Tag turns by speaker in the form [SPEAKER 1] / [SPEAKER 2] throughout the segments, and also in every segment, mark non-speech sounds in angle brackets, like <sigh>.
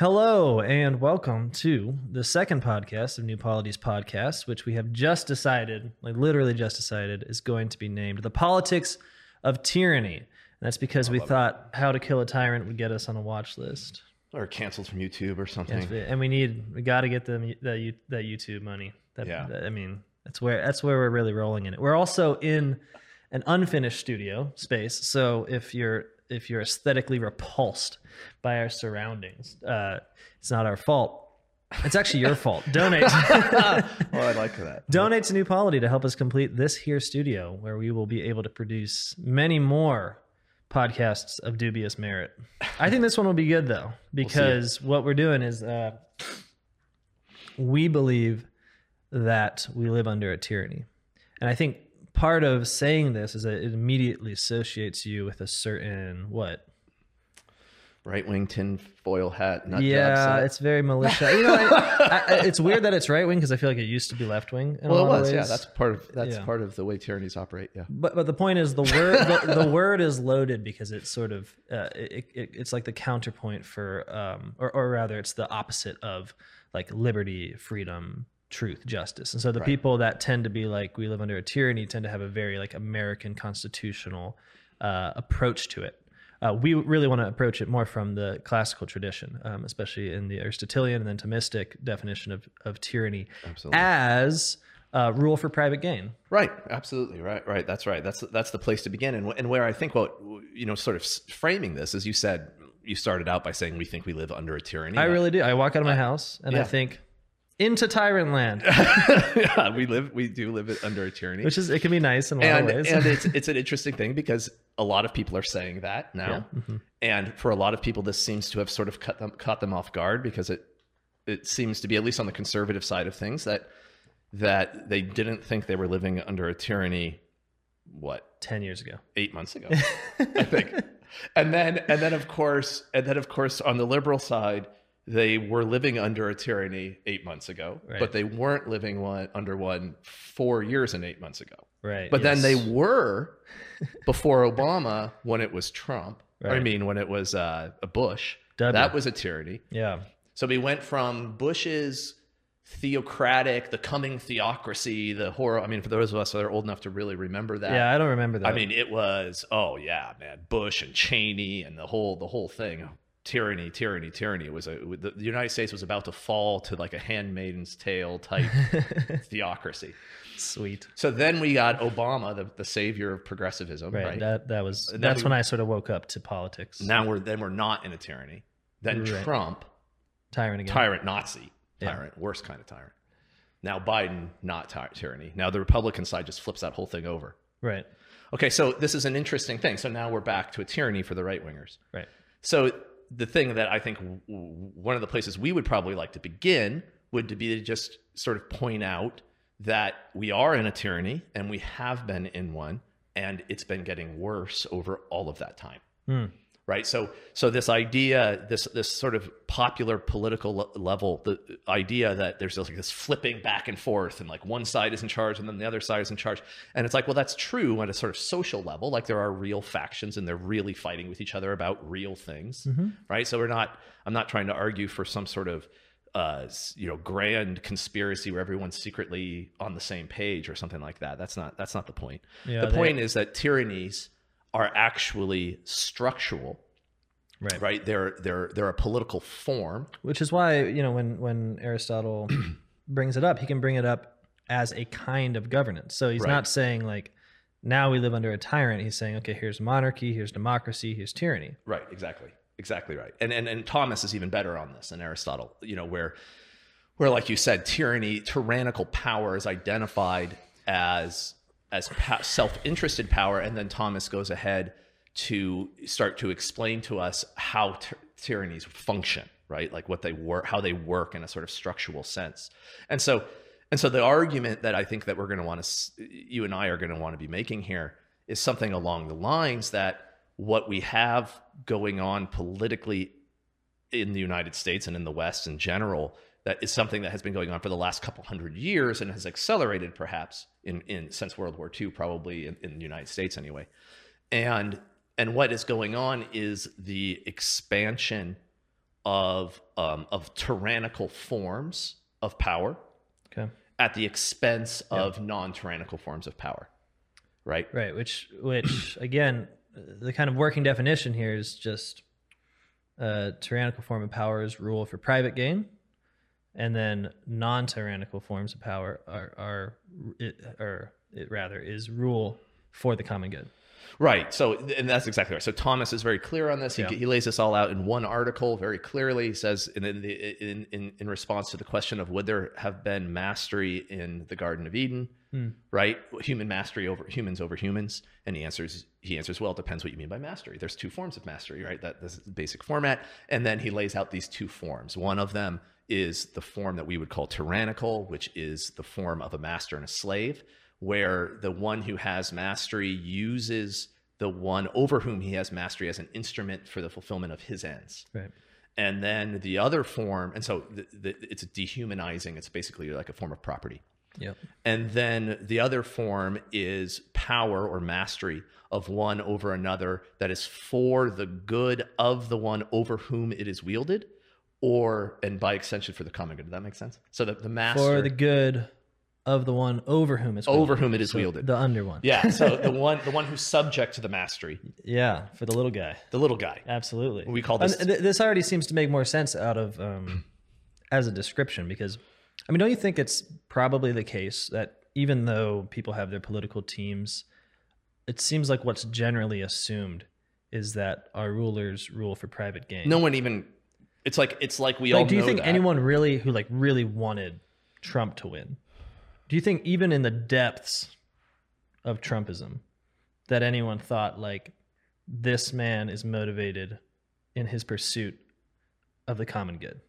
[SPEAKER 1] Hello and welcome to the second podcast of New Polity's Podcast, which we have just decided, like literally just decided, is going to be named The Politics of Tyranny. And that's because we thought How to Kill a Tyrant would get us on a watch list.
[SPEAKER 2] Or canceled from YouTube or something.
[SPEAKER 1] And we need, we got to get them that, you- that YouTube money. That,
[SPEAKER 2] Yeah.
[SPEAKER 1] that- I mean, that's where, that's where we're really rolling in it. We're also in an unfinished studio space. So if you're, if you're aesthetically repulsed by our surroundings, uh, it's not our fault. It's actually your fault. <laughs> Donate.
[SPEAKER 2] oh, <laughs> I like that.
[SPEAKER 1] Donate to New Polity to help us complete this here studio, where we will be able to produce many more podcasts of dubious merit. I think this one will be good though, because what we're doing is uh, we believe that we live under a tyranny, and I think part of saying this is that it immediately associates you with a certain what
[SPEAKER 2] Right wing tin foil hat. Nut
[SPEAKER 1] yeah, it's very militia. You know, I, I, it's weird that it's right wing because I feel like it used to be left wing.
[SPEAKER 2] well, it was. Yeah, that's part of that's
[SPEAKER 1] Yeah.
[SPEAKER 2] part of the way tyrannies operate. Yeah.
[SPEAKER 1] But but the point is the word the, the word is loaded because it's sort of uh, it, it, it's like the counterpoint for um or or rather it's the opposite of like liberty, freedom, truth, justice. And so the
[SPEAKER 2] Right.
[SPEAKER 1] people that tend to be like we live under a tyranny tend to have a very like American constitutional uh, approach to it. Uh, we really want to approach it more from the classical tradition, um, especially in the Aristotelian and then Thomistic definition of, of tyranny
[SPEAKER 2] Absolutely.
[SPEAKER 1] as uh, rule for private gain.
[SPEAKER 2] Right. Absolutely. Right. Right. That's right. That's that's the place to begin. And and where I think what you know, sort of framing this, as you said, you started out by saying we think we live under a tyranny.
[SPEAKER 1] I really do. I walk out of my house and I think into tyrant land, <laughs>
[SPEAKER 2] yeah, we live. We do live under a tyranny.
[SPEAKER 1] which is it can be nice in a lot
[SPEAKER 2] and
[SPEAKER 1] of ways.
[SPEAKER 2] and it's <laughs> it's an interesting thing because a lot of people are saying that now,
[SPEAKER 1] Mm-hmm.
[SPEAKER 2] and for a lot of people, this seems to have sort of cut them caught them off guard because it it seems to be at least on the conservative side of things that that they didn't think they were living under a tyranny. What
[SPEAKER 1] Ten years ago,
[SPEAKER 2] eight months ago, <laughs> I think, and then and then of course and then of course on the liberal side. They were living under a tyranny eight months ago,
[SPEAKER 1] Right.
[SPEAKER 2] but they weren't living one under one four years and eight months ago.
[SPEAKER 1] right?
[SPEAKER 2] But then they were <laughs> before Obama when it was Trump.
[SPEAKER 1] Right.
[SPEAKER 2] I mean, when it was uh, a Bush,
[SPEAKER 1] W.
[SPEAKER 2] that was a tyranny.
[SPEAKER 1] yeah,
[SPEAKER 2] So we went from Bush's theocratic, the coming theocracy, the horror. I mean, for those of us that are old enough to really remember that.
[SPEAKER 1] yeah. I don't remember that.
[SPEAKER 2] I mean, it was oh yeah, man, Bush and Cheney and the whole the whole thing. Tyranny, tyranny, tyranny. It was a the, the United States was about to fall to like a handmaiden's tale type <laughs> theocracy.
[SPEAKER 1] sweet.
[SPEAKER 2] So then we got Obama, the, the savior of progressivism,
[SPEAKER 1] Right.
[SPEAKER 2] right?
[SPEAKER 1] That that was
[SPEAKER 2] And
[SPEAKER 1] that's
[SPEAKER 2] we-
[SPEAKER 1] when I sort of woke up to politics.
[SPEAKER 2] now we're then we're not in a tyranny. Then
[SPEAKER 1] Right.
[SPEAKER 2] Trump,
[SPEAKER 1] tyrant again.
[SPEAKER 2] tyrant Nazi,
[SPEAKER 1] Yeah.
[SPEAKER 2] tyrant, worst kind of tyrant. Now Biden, not ty- tyranny. Now the Republican side just flips that whole thing over.
[SPEAKER 1] Right.
[SPEAKER 2] Okay, so this is an interesting thing. So now we're back to a tyranny for the right wingers.
[SPEAKER 1] Right.
[SPEAKER 2] So the thing that I think w- one of the places we would probably like to begin would be to just sort of point out that we are in a tyranny and we have been in one and it's been getting worse over all of that time.
[SPEAKER 1] Hmm.
[SPEAKER 2] Right. So so this idea, this this sort of popular political le- level, the idea that there's just like this flipping back and forth and like one side is in charge and then the other side is in charge. And it's like, well, that's true at a sort of social level. Like there are real factions and they're really fighting with each other about real things. Right. So we're not, I'm not trying to argue for some sort of uh, you know, grand conspiracy where everyone's secretly on the same page or something like that. That's not that's not the point.
[SPEAKER 1] Yeah,
[SPEAKER 2] the
[SPEAKER 1] they-
[SPEAKER 2] point is that tyrannies are actually structural,
[SPEAKER 1] Right.
[SPEAKER 2] right? They're they're they're a political form.
[SPEAKER 1] Which is why you know when when Aristotle <clears throat> brings it up, he can bring it up as a kind of governance. So he's
[SPEAKER 2] Right.
[SPEAKER 1] not saying like now we live under a tyrant. He's saying okay, here's monarchy, here's democracy, here's tyranny.
[SPEAKER 2] Right, exactly. Exactly right. And and and Thomas is even better on this than Aristotle, you know, where where like you said tyranny, tyrannical power is identified as as pa- self-interested power and then Thomas goes ahead to start to explain to us how ty- tyrannies function, right? Like what they work, how they work in a sort of structural sense. And so and so the argument that I think that we're going to want to you and I are going to want to be making here is something along the lines that what we have going on politically in the United States and in the West in general that is something that has been going on for the last couple hundred years and has accelerated perhaps in, in since World War II, probably in, in the United States anyway. And and what is going on is the expansion of um, of tyrannical forms of power
[SPEAKER 1] Okay.
[SPEAKER 2] at the expense of non-tyrannical forms of power, right?
[SPEAKER 1] Right. Which, which again, the kind of working definition here is just a tyrannical form of power is rule for private gain, and then non-tyrannical forms of power are are it, or it rather is rule for the common good.
[SPEAKER 2] Right. So, and that's exactly right. So Thomas is very clear on this. He,
[SPEAKER 1] Yeah.
[SPEAKER 2] he lays this all out in one article very clearly. He says in, in, the, in, in, in response to the question of would there have been mastery in the Garden of Eden,
[SPEAKER 1] Hmm.
[SPEAKER 2] right? Human mastery over humans over humans. And he answers, he answers, well, it depends what you mean by mastery. There's two forms of mastery, right? That this is the basic format. And then he lays out these two forms. One of them is the form that we would call tyrannical, which is the form of a master and a slave, where the one who has mastery uses the one over whom he has mastery as an instrument for the fulfillment of his ends.
[SPEAKER 1] Right.
[SPEAKER 2] And then the other form, and so the, the, it's dehumanizing, it's basically like a form of property.
[SPEAKER 1] Yep.
[SPEAKER 2] And then the other form is power or mastery of one over another that is for the good of the one over whom it is wielded, or, and by extension, for the common good. Does that make sense? So the, the master.
[SPEAKER 1] For the good of the one over whom it's
[SPEAKER 2] Over
[SPEAKER 1] wielded.
[SPEAKER 2] whom it is
[SPEAKER 1] So
[SPEAKER 2] wielded.
[SPEAKER 1] The under one.
[SPEAKER 2] yeah. So <laughs> the one, the one who's subject to the mastery,
[SPEAKER 1] Yeah. For the little guy.
[SPEAKER 2] the little guy.
[SPEAKER 1] Absolutely.
[SPEAKER 2] We call this-
[SPEAKER 1] th- this already seems to make more sense out of um, <clears throat> as a description because, I mean, don't you think it's probably the case that even though people have their political teams, it seems like what's generally assumed is that our rulers rule for private gain.
[SPEAKER 2] No one even. It's like it's like we all.
[SPEAKER 1] do you
[SPEAKER 2] know
[SPEAKER 1] think
[SPEAKER 2] that.
[SPEAKER 1] anyone really who like really wanted Trump to win? Do you think even in the depths of Trumpism, that anyone thought like this man is motivated in his pursuit of the common good?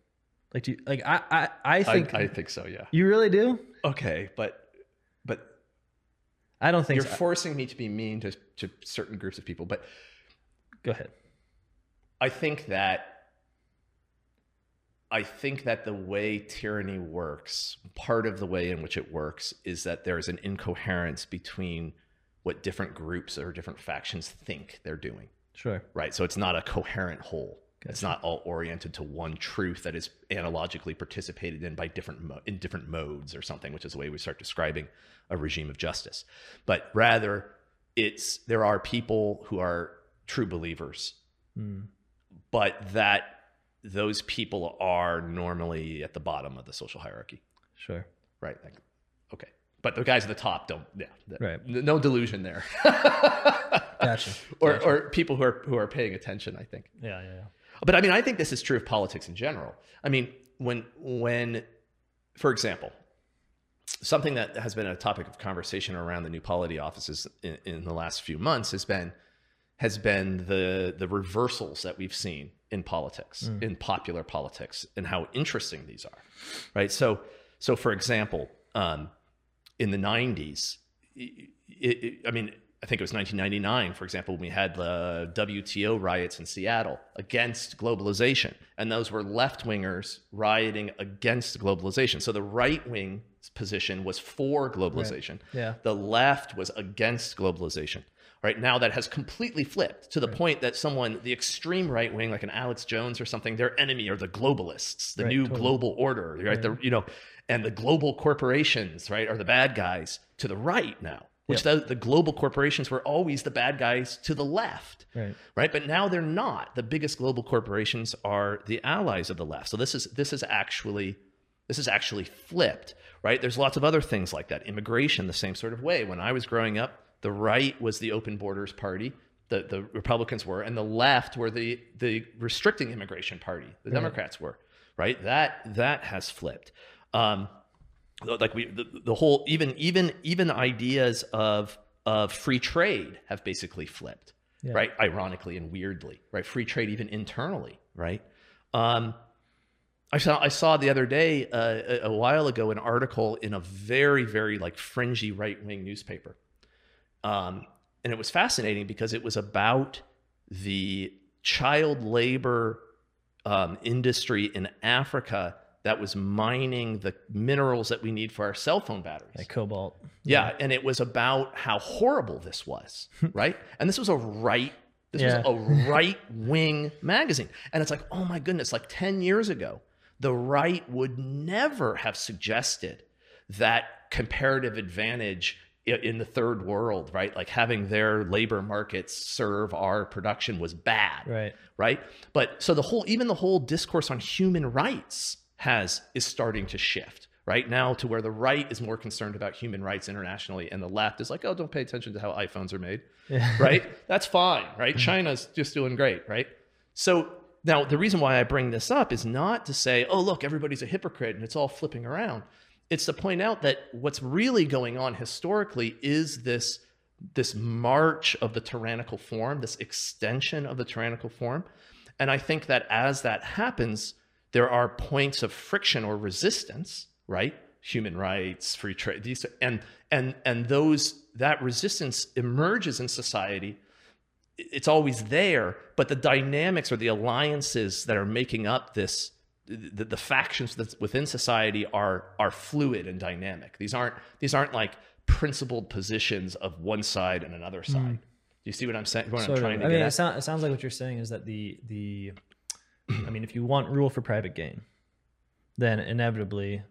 [SPEAKER 1] Like, do you, like I I, I
[SPEAKER 2] I,
[SPEAKER 1] think
[SPEAKER 2] I think so. Yeah.
[SPEAKER 1] you really do.
[SPEAKER 2] Okay, but but
[SPEAKER 1] I don't think
[SPEAKER 2] you're
[SPEAKER 1] so.
[SPEAKER 2] forcing me to be mean to to certain groups of people. But
[SPEAKER 1] Go ahead.
[SPEAKER 2] I think that I think that the way tyranny works, part of the way in which it works, is that there is an incoherence between what different groups or different factions think they're doing.
[SPEAKER 1] Sure.
[SPEAKER 2] Right. So it's not a coherent whole. It's not all oriented to one truth that is analogically participated in by different mo- in different modes or something, which is the way we start describing a regime of justice. But rather, it's there are people who are true believers,
[SPEAKER 1] Hmm.
[SPEAKER 2] but that those people are normally at the bottom of the social hierarchy.
[SPEAKER 1] Sure.
[SPEAKER 2] Right. Like, okay. But the guys at the top don't. Yeah. th-
[SPEAKER 1] Right.
[SPEAKER 2] No delusion there. <laughs>
[SPEAKER 1] Gotcha. <laughs>
[SPEAKER 2] or
[SPEAKER 1] Gotcha.
[SPEAKER 2] or people who are who are paying attention. I think.
[SPEAKER 1] Yeah. Yeah. Yeah.
[SPEAKER 2] But I mean, I think this is true of politics in general. I mean, when when, for example, something that has been a topic of conversation around the new polity offices in, in the last few months has been has been the the reversals that we've seen in politics, in popular politics, and how interesting these are. Right. So so for example, um, in the '90s, it, it, I mean, I think it was 1999, for example, when we had the WTO riots in Seattle against globalization, and those were left wingers rioting against globalization. So the right wing position was for globalization.
[SPEAKER 1] Yeah.
[SPEAKER 2] The left was against globalization. Right now, that has completely flipped to the point that someone, the extreme right wing, like an Alex Jones or something, their enemy are the globalists, the
[SPEAKER 1] Right,
[SPEAKER 2] new
[SPEAKER 1] totally.
[SPEAKER 2] global order, right? The you know, and the global corporations, right, are the bad guys to the right now. Which the, the global corporations were always the bad guys to the left,
[SPEAKER 1] Right.
[SPEAKER 2] right? But now they're not. The biggest global corporations are the allies of the left. So this is this is actually this is actually flipped, right? There's lots of other things like that. Immigration, the same sort of way. When I was growing up, the right was the open borders party, the, the Republicans were, and the left were the the restricting immigration party, the Democrats were, right? That that has flipped. Um, like we the, the whole even even even ideas of of free trade have basically flipped
[SPEAKER 1] Yeah.
[SPEAKER 2] right ironically and weirdly right free trade even internally right um I saw I saw the other day uh, a, a while ago an article in a very very like fringy right wing newspaper, um, and it was fascinating because it was about the child labor um, industry in Africa that was mining the minerals that we need for our cell phone batteries.
[SPEAKER 1] Like cobalt.
[SPEAKER 2] Yeah, and it was about how horrible this was, <laughs> right? And this was a right This
[SPEAKER 1] Yeah.
[SPEAKER 2] was a <laughs> right wing magazine. And it's like, oh my goodness, like 10 years ago, the right would never have suggested that comparative advantage in the third world, right? Like having their labor markets serve our production was bad
[SPEAKER 1] Right.
[SPEAKER 2] right but so the whole even the whole discourse on human rights has is starting to shift right now to where the right is more concerned about human rights internationally and the left is like oh don't pay attention to how iphones are made
[SPEAKER 1] Yeah. <laughs>
[SPEAKER 2] right that's fine right <laughs> china's just doing great right so now the reason why i bring this up is not to say oh look everybody's a hypocrite and it's all flipping around it's to point out that what's really going on historically is this this march of the tyrannical form, this extension of the tyrannical form. And I think that as that happens, there are points of friction or resistance, right? Human rights, free trade, these and and and those that resistance emerges in society. It's always there, but the dynamics or the alliances that are making up this the, the factions that's within society are are fluid and dynamic. These aren't these aren't like principled positions of one side and another hmm. side. Do you see what I'm saying? What I'm
[SPEAKER 1] Sort of.
[SPEAKER 2] trying to
[SPEAKER 1] I
[SPEAKER 2] get
[SPEAKER 1] mean, it, sound, it sounds like what you're saying is that the the, I mean, if you want rule for private gain, then inevitably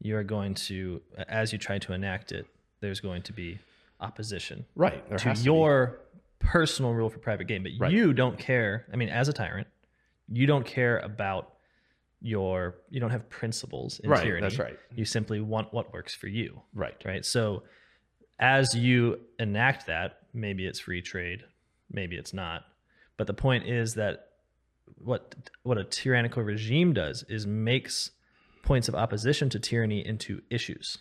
[SPEAKER 1] you are going to, as you try to enact it, there's going to be opposition
[SPEAKER 2] right. There
[SPEAKER 1] to
[SPEAKER 2] has to be.
[SPEAKER 1] your personal rule for private gain. But
[SPEAKER 2] Right.
[SPEAKER 1] you don't care. I mean, as a tyrant, you don't care about your. You don't have principles in
[SPEAKER 2] Right,
[SPEAKER 1] tyranny.
[SPEAKER 2] that's right.
[SPEAKER 1] You simply want what works for you
[SPEAKER 2] right.
[SPEAKER 1] right? So as you enact that, maybe it's free trade, maybe it's not. But the point is that what what a tyrannical regime does is makes points of opposition to tyranny into issues.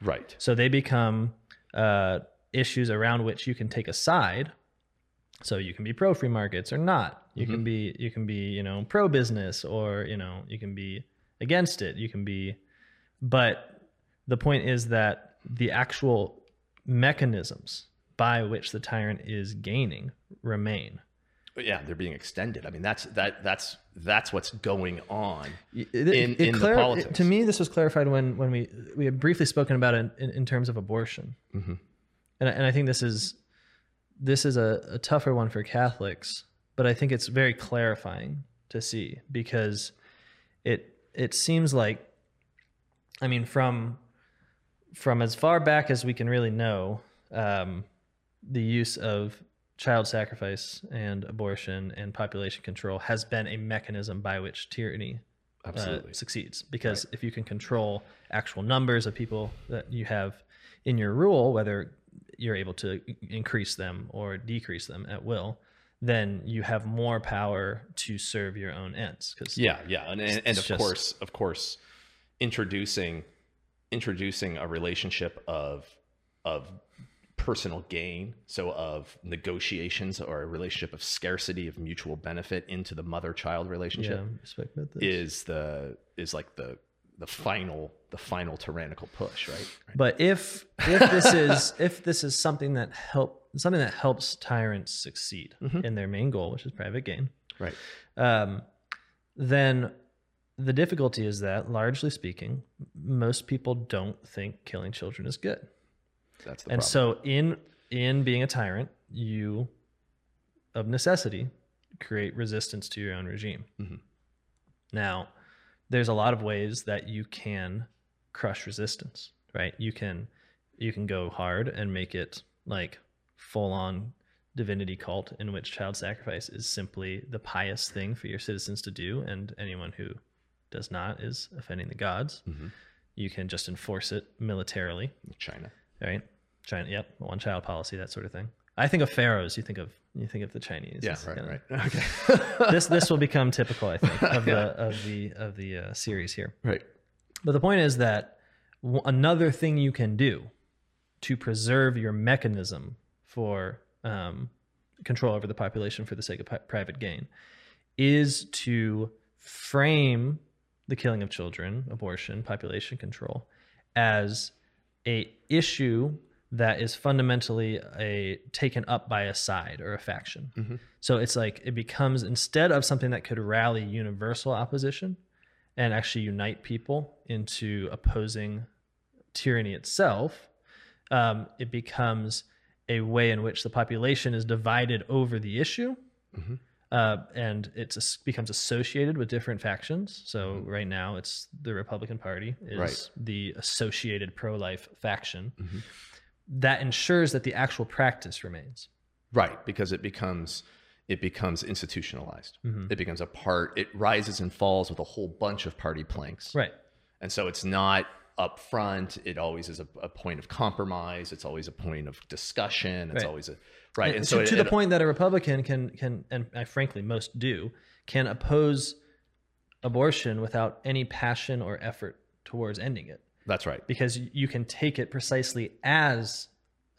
[SPEAKER 2] Right.
[SPEAKER 1] So they become uh, issues around which you can take a side. So you can be pro free markets or not. You can be you can be you know pro business or you know you can be against it. You can be, but the point is that the actual mechanisms by which the tyrant is gaining remain.
[SPEAKER 2] Yeah, they're being extended. I mean, that's that that's that's what's going on.
[SPEAKER 1] It-
[SPEAKER 2] In- in the politics.
[SPEAKER 1] To me, this was clarified when when we we had briefly spoken about it in, in terms of abortion,
[SPEAKER 2] Mhm.
[SPEAKER 1] and and I think this is this is a, a tougher one for Catholics, but I think it's very clarifying to see because it it seems like, I mean, from from as far back as we can really know, um, the use of child sacrifice and abortion and population control has been a mechanism by which tyranny uh, succeeds. Because if you can control actual numbers of people that you have in your rule, whether you're able to increase them or decrease them at will, then you have more power to serve your own ends. Because
[SPEAKER 2] Yeah, yeah, and and, and of
[SPEAKER 1] just-
[SPEAKER 2] course, of course, introducing introducing a relationship of of personal gain, so of negotiations or a relationship of scarcity of mutual benefit into the mother-child relationship
[SPEAKER 1] yeah,
[SPEAKER 2] is the is like the the final the final tyrannical push, right? Right.
[SPEAKER 1] But if if this is <laughs> if this is something that help something that helps tyrants succeed
[SPEAKER 2] Mhm.
[SPEAKER 1] in their main goal, which is private gain,
[SPEAKER 2] Right.
[SPEAKER 1] um, then the difficulty is that, largely speaking, most people don't think killing children is good.
[SPEAKER 2] That's the
[SPEAKER 1] and
[SPEAKER 2] problem.
[SPEAKER 1] so, in in being a tyrant, you, of necessity, create resistance to your own regime.
[SPEAKER 2] Mhm.
[SPEAKER 1] Now, there's a lot of ways that you can crush resistance, right? You can you can go hard and make it like full on divinity cult in which child sacrifice is simply the pious thing for your citizens to do and anyone who does not is offending the gods.
[SPEAKER 2] Mhm.
[SPEAKER 1] You can just enforce it militarily,
[SPEAKER 2] China.
[SPEAKER 1] right? China, yep, one child policy, that sort of thing. I think of pharaohs. You think of you think of the Chinese.
[SPEAKER 2] Yeah, right,
[SPEAKER 1] kinda-
[SPEAKER 2] right. <laughs> Okay.
[SPEAKER 1] this this will become typical, I think, of <laughs>
[SPEAKER 2] Yeah.
[SPEAKER 1] the of the of the uh, series here.
[SPEAKER 2] right.
[SPEAKER 1] But the point is that w- another thing you can do to preserve your mechanism for um, control over the population for the sake of pi- private gain is to frame the killing of children, abortion, population control as a issue that is fundamentally a taken up by a side or a faction.
[SPEAKER 2] Mhm.
[SPEAKER 1] So it's like it becomes instead of something that could rally universal opposition and actually unite people into opposing tyranny itself, um, it becomes a way in which the population is divided over the issue Uh, and it becomes associated with different factions. So right now, it's the Republican Party is
[SPEAKER 2] Right.
[SPEAKER 1] the associated pro-life faction. That ensures that the actual practice remains.
[SPEAKER 2] Right, because it becomes it becomes institutionalized. It becomes a part. It rises and falls with a whole bunch of party planks.
[SPEAKER 1] Right.
[SPEAKER 2] And so it's not up front. It always is a, a point of compromise. It's always a point of discussion. It's
[SPEAKER 1] Right.
[SPEAKER 2] always a right. And,
[SPEAKER 1] And
[SPEAKER 2] so
[SPEAKER 1] to,
[SPEAKER 2] it-
[SPEAKER 1] to the
[SPEAKER 2] it-
[SPEAKER 1] point that a Republican can can and I frankly most do can oppose abortion without any passion or effort towards ending it
[SPEAKER 2] that's right.
[SPEAKER 1] because you can take it precisely as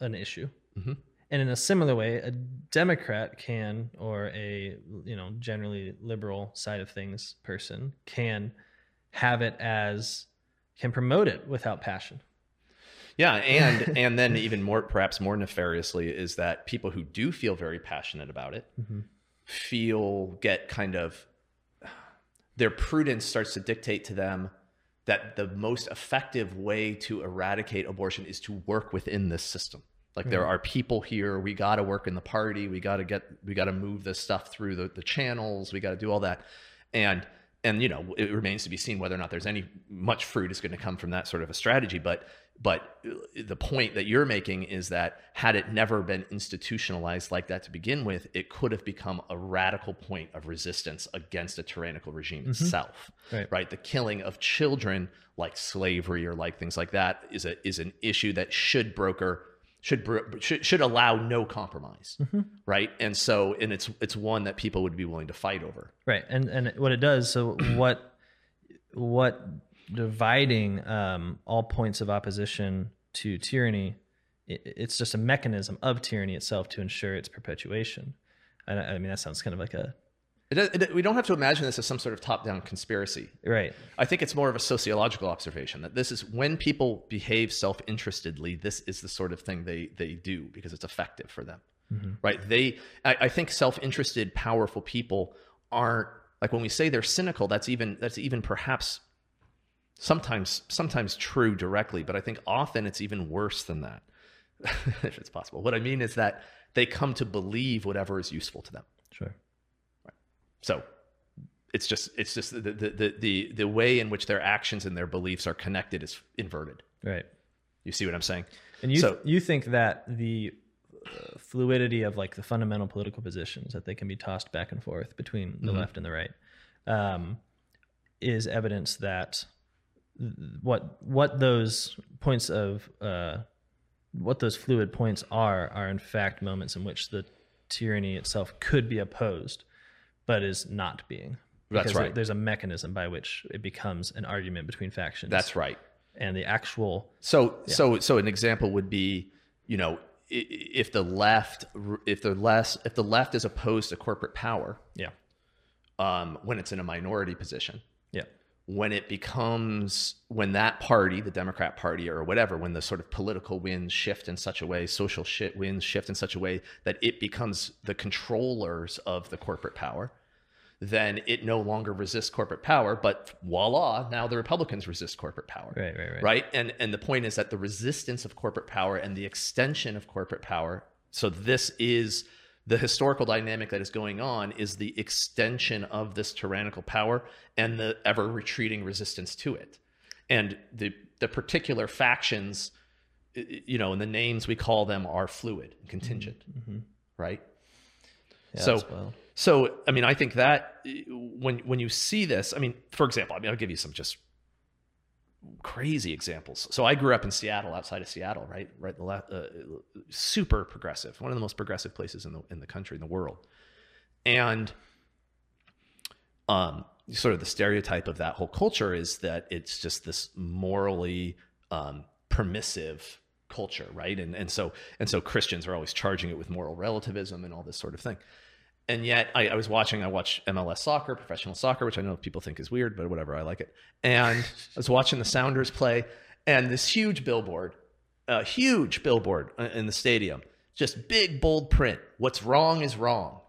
[SPEAKER 1] an issue.
[SPEAKER 2] Mhm.
[SPEAKER 1] And in a similar way, a Democrat can, or a you know generally liberal side of things person can have it as can promote it without passion.
[SPEAKER 2] Yeah, and and then <laughs> even more, perhaps more nefariously, is that people who do feel very passionate about it <laughs> mm-hmm. feel get kind of their prudence starts to dictate to them that the most effective way to eradicate abortion is to work within this system. Like there are people here, we got to work in the party, we got to get, we got to move this stuff through the, the channels, we got to do all that, and and you know it remains to be seen whether or not there's any much fruit is going to come from that sort of a strategy. But but uh, the point that you're making is that had it never been institutionalized like that to begin with, it could have become a radical point of resistance against a tyrannical regime mm-hmm. itself.
[SPEAKER 1] Right.
[SPEAKER 2] right? The killing of children, like slavery or like things like that, is a is an issue that should broker should should, should allow no compromise, right? And so, and it's it's one that people would be willing to fight over.
[SPEAKER 1] Right. And and what it does, so <coughs> what what dividing um, all points of opposition to tyranny, i it's just a mechanism of tyranny itself to ensure its perpetuation. And I I mean that sounds kind of like a
[SPEAKER 2] It, it, we don't have to imagine this as some sort of top-down conspiracy.
[SPEAKER 1] right.
[SPEAKER 2] I think it's more of a sociological observation that this is when people behave self-interestedly. This is the sort of thing they they do because it's effective for them, mm-hmm. right? They, I, I think, self-interested, powerful people aren't like when we say they're cynical. That's even that's even perhaps sometimes sometimes true directly, but I think often it's even worse than that, <laughs> if it's possible. What I mean is that they come to believe whatever is useful to them.
[SPEAKER 1] Sure.
[SPEAKER 2] So it's just it's just the the the the, the way in which their actions and their beliefs are connected is inverted.
[SPEAKER 1] Right.
[SPEAKER 2] You see what I'm saying?
[SPEAKER 1] And you
[SPEAKER 2] So-
[SPEAKER 1] you think that the uh, fluidity of like the fundamental political positions that they can be tossed back and forth between the left and the right um, is evidence that what what those points of uh, what those fluid points are are in fact moments in which the tyranny itself could be opposed, but is not being.
[SPEAKER 2] That's
[SPEAKER 1] Because
[SPEAKER 2] right.
[SPEAKER 1] There's a mechanism by which it becomes an argument between factions.
[SPEAKER 2] That's right.
[SPEAKER 1] and the actual
[SPEAKER 2] So so so an example would be, you know, if the left if the less if the left is opposed to corporate power
[SPEAKER 1] yeah
[SPEAKER 2] um, when it's in a minority position,
[SPEAKER 1] yeah
[SPEAKER 2] when it becomes when that party the democrat party or whatever when the sort of political winds shift in such a way social shit winds shift in such a way that it becomes the controllers of the corporate power then it no longer resists corporate power but voila now the republicans resist corporate power.
[SPEAKER 1] Right right right.
[SPEAKER 2] Right? And and the point is that the resistance of corporate power and the extension of corporate power so this is the historical dynamic that is going on is the extension of this tyrannical power and the ever retreating resistance to it. And the the particular factions you know and the names we call them are fluid and contingent mm-hmm. Mm-hmm. right?
[SPEAKER 1] Yeah,
[SPEAKER 2] so so I mean I think that when when you see this I mean for example I mean I'll give you some just crazy examples. So I grew up in Seattle, outside of Seattle, right, right, the la- uh, super progressive, one of the most progressive places in the in the country, in the world, and um, sort of the stereotype of that whole culture is that it's just this morally um, permissive culture, right, and and so and so Christians are always charging it with moral relativism and all this sort of thing. And yet, I, I was watching. I watch MLS soccer, professional soccer, which I know people think is weird, but whatever. I like it. And I was watching the Sounders play, and this huge billboard, a huge billboard in the stadium, just big bold print. What's wrong is wrong.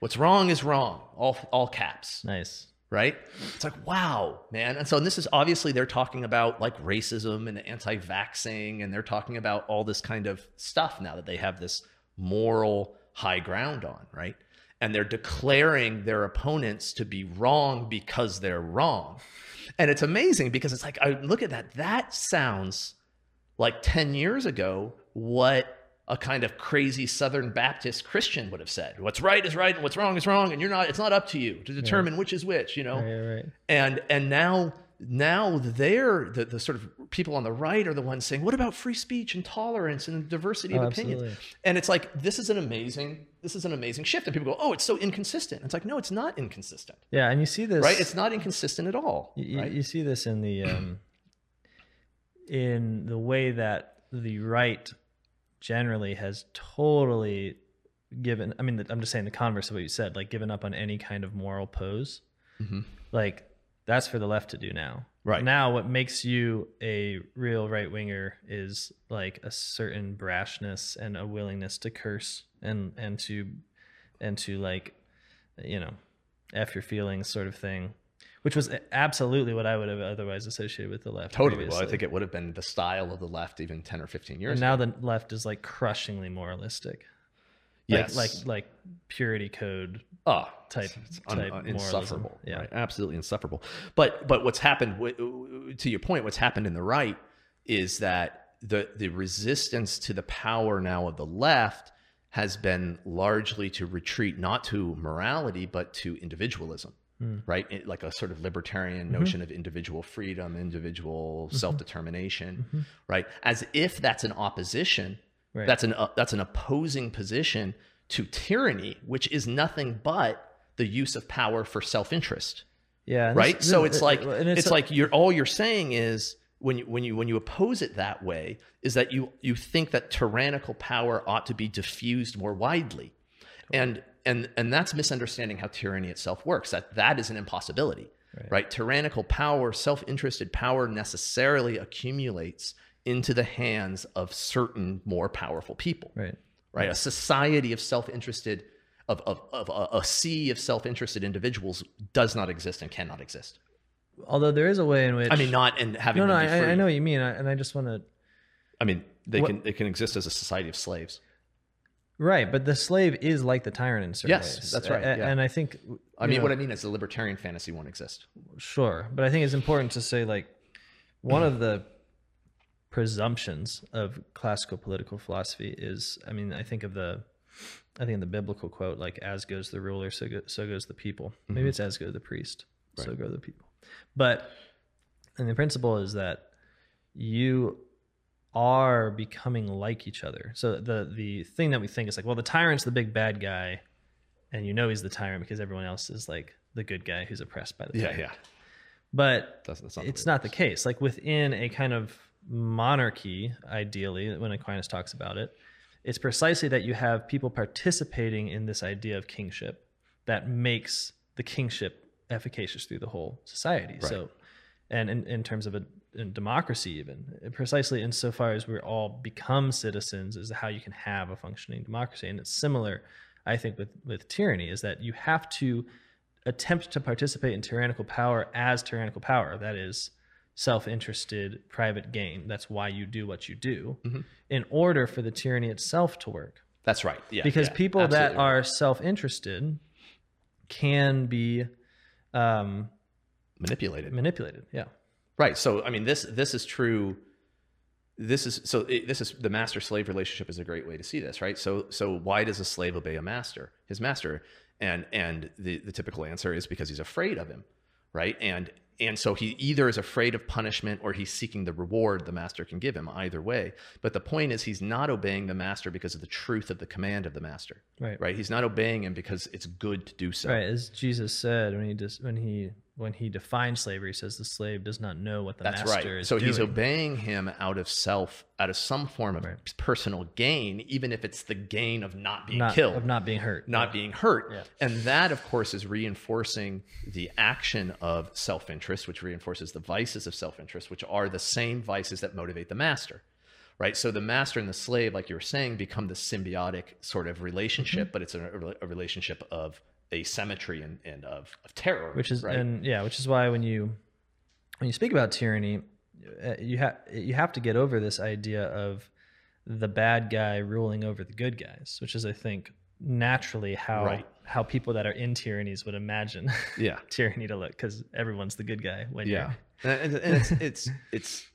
[SPEAKER 2] What's wrong is wrong. All all caps
[SPEAKER 1] Nice.
[SPEAKER 2] right? It's like, wow, man. And so and this is obviously they're talking about like racism and anti-vaxxing, and they're talking about all this kind of stuff now that they have this moral high ground on, right? and they're declaring their opponents to be wrong because they're wrong. And it's amazing because it's like, I look at that, that sounds like 10 years ago what a kind of crazy Southern Baptist Christian would have said. What's right is right and what's wrong is wrong, and you're not, it's not up to you to determine which is which, you know?
[SPEAKER 1] Right, right.
[SPEAKER 2] And and now now they're the, the sort of people on the right are the ones saying, what about free speech and tolerance and diversity of
[SPEAKER 1] Oh, absolutely.
[SPEAKER 2] And it's like this is an amazing this is an amazing shift. And people go, oh, it's so inconsistent. It's like no, it's not inconsistent,
[SPEAKER 1] Yeah, and you see this
[SPEAKER 2] right? It's not inconsistent at all,
[SPEAKER 1] You,
[SPEAKER 2] right?
[SPEAKER 1] you see this in the um, in the way that the right generally has totally given. I mean, I'm just saying the converse of what you said, like given up on any kind of moral pose.
[SPEAKER 2] Mhm.
[SPEAKER 1] Like that's for the left to do now.
[SPEAKER 2] Right.
[SPEAKER 1] now, what makes you a real right winger is like a certain brashness and a willingness to curse and and to and to like you know f your feelings sort of thing which was absolutely what i would have otherwise associated with the left
[SPEAKER 2] Totally. Well, I think it would have been the style of the left even 10 or 15 years
[SPEAKER 1] and
[SPEAKER 2] ago.
[SPEAKER 1] now the left is like crushingly moralistic
[SPEAKER 2] yes.
[SPEAKER 1] like like like purity code
[SPEAKER 2] oh,
[SPEAKER 1] type-
[SPEAKER 2] it's
[SPEAKER 1] type moralism.
[SPEAKER 2] insufferable.
[SPEAKER 1] Yeah.
[SPEAKER 2] Right? Absolutely insufferable. But but what's happened to your point, what's happened in the right is that the the resistance to the power now of the left has been largely to retreat not to morality but to individualism.
[SPEAKER 1] Hmm.
[SPEAKER 2] Right, It- like a sort of libertarian
[SPEAKER 1] Mm-hmm.
[SPEAKER 2] notion of individual freedom, individual self determination,
[SPEAKER 1] Mhm.
[SPEAKER 2] right? As if that's an opposition
[SPEAKER 1] right
[SPEAKER 2] that's an uh, that's an opposing position to tyranny, which is nothing but the use of power for self-interest,
[SPEAKER 1] yeah
[SPEAKER 2] right?
[SPEAKER 1] this-
[SPEAKER 2] so
[SPEAKER 1] this-
[SPEAKER 2] it's like
[SPEAKER 1] and
[SPEAKER 2] it's, like you're all you're saying is when you when you when you oppose it that way is that you you think that tyrannical power ought to be diffused more widely, and and and that's misunderstanding how tyranny itself works. That that is an impossibility,
[SPEAKER 1] Right.
[SPEAKER 2] right? Tyrannical power, self-interested power, necessarily accumulates into the hands of certain more powerful people
[SPEAKER 1] right
[SPEAKER 2] right? A society of self-interested, of, of, of a, a sea of self-interested individuals does not exist and cannot exist.
[SPEAKER 1] although there is a way in which
[SPEAKER 2] I mean, not and having
[SPEAKER 1] no no I. I know what you mean and i just want to
[SPEAKER 2] I mean, they
[SPEAKER 1] What-
[SPEAKER 2] can they can exist as a society of slaves.
[SPEAKER 1] right but the slave is like the tyrant in certain
[SPEAKER 2] Yes,
[SPEAKER 1] ways
[SPEAKER 2] that's right,
[SPEAKER 1] A-
[SPEAKER 2] yeah.
[SPEAKER 1] and i think
[SPEAKER 2] I mean,
[SPEAKER 1] know,
[SPEAKER 2] what I mean is the libertarian fantasy won't exist.
[SPEAKER 1] Sure, but I think it's important to say like one of the presumptions of classical political philosophy is I mean I think of the I think of the biblical quote like as goes the ruler so go, so goes the people. Maybe mm-hmm. it's as goes the priest so
[SPEAKER 2] Right.
[SPEAKER 1] go the people. But and the principle is that you are becoming like each other. So the the thing that we think is like well the tyrant's the big bad guy and you know he's the tyrant because everyone else is like the good guy who's oppressed by the
[SPEAKER 2] Yeah,
[SPEAKER 1] tyrant.
[SPEAKER 2] yeah.
[SPEAKER 1] But
[SPEAKER 2] That's, that's not
[SPEAKER 1] it's
[SPEAKER 2] the
[SPEAKER 1] not the case. Like within a kind of monarchy, ideally, when Aquinas talks about it, it's precisely that you have people participating in this idea of kingship that makes the kingship efficacious through the whole society.
[SPEAKER 2] Right.
[SPEAKER 1] So, and in, in terms of a, in democracy, even precisely insofar as we're all become citizens, is how you can have a functioning democracy. And it's similar, I think, with with tyranny, is that you have to attempt to participate in tyrannical power as tyrannical power. That is self-interested private gain. That's why you do what you do
[SPEAKER 2] Mhm.
[SPEAKER 1] in order for the tyranny itself to work.
[SPEAKER 2] That's right. Yeah.
[SPEAKER 1] because
[SPEAKER 2] yeah,
[SPEAKER 1] people that
[SPEAKER 2] absolutely right.
[SPEAKER 1] are self-interested can be um,
[SPEAKER 2] manipulated.
[SPEAKER 1] manipulated. Yeah.
[SPEAKER 2] Right. So I mean, this this is true. This is so. It, this is the master slave relationship is a great way to see this, right? So so why does a slave obey a master, his master? And and the the typical answer is because he's afraid of him, right? And and so he either is afraid of punishment or he's seeking the reward the master can give him. Either way, but the point is he's not obeying the master because of the truth of the command of the master,
[SPEAKER 1] Right.
[SPEAKER 2] right? He's not obeying him because it's good to do so.
[SPEAKER 1] Right. As Jesus said when he just when he when he defines slavery, he says the slave does not know what the
[SPEAKER 2] That's
[SPEAKER 1] master
[SPEAKER 2] right.
[SPEAKER 1] is
[SPEAKER 2] So
[SPEAKER 1] doing.
[SPEAKER 2] he's obeying him out of self, out of some form of
[SPEAKER 1] Right.
[SPEAKER 2] personal gain, even if it's the gain of not being
[SPEAKER 1] not,
[SPEAKER 2] killed,
[SPEAKER 1] of not being hurt.
[SPEAKER 2] not being hurt.
[SPEAKER 1] Yeah.
[SPEAKER 2] And that, of course, is reinforcing the action of self interest, which reinforces the vices of self interest, which are the same vices that motivate the master. Right. So the master and the slave, like you were saying, become the symbiotic sort of
[SPEAKER 1] Mm-hmm.
[SPEAKER 2] relationship, but it's a, a relationship of asymmetry and, and of, of terror.
[SPEAKER 1] which is
[SPEAKER 2] right.
[SPEAKER 1] and yeah which is why when you when you speak about tyranny uh, you have you have to get over this idea of the bad guy ruling over the good guys which is i think naturally how
[SPEAKER 2] Right.
[SPEAKER 1] how people that are in tyrannies would imagine <laughs>
[SPEAKER 2] yeah
[SPEAKER 1] tyranny to look because everyone's the good guy when
[SPEAKER 2] yeah and, and it's it's it's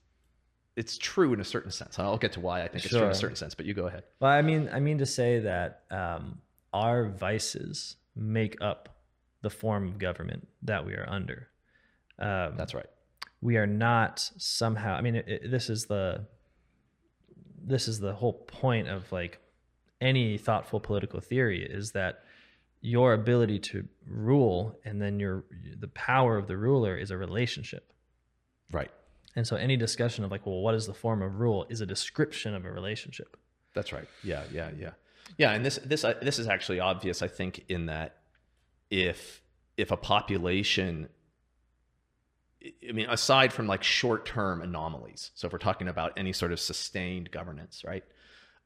[SPEAKER 2] it's true in a certain sense i'll get to why i think it's true in a certain sense but you go ahead
[SPEAKER 1] Well, I mean, I mean to say that um, our vices make up the form of government that we are under. Um,
[SPEAKER 2] that's right
[SPEAKER 1] we are not somehow. I mean, it, it- this is the this is the whole point of like any thoughtful political theory is that your ability to rule and then your the power of the ruler is a relationship.
[SPEAKER 2] right
[SPEAKER 1] And so any discussion of like, well, what is the form of rule is a description of a relationship.
[SPEAKER 2] That's right. Yeah, yeah, yeah, yeah. And this this uh, this is actually obvious. I think in that if if a population, I mean, aside from like short term anomalies, so if we're talking about any sort of sustained governance, right?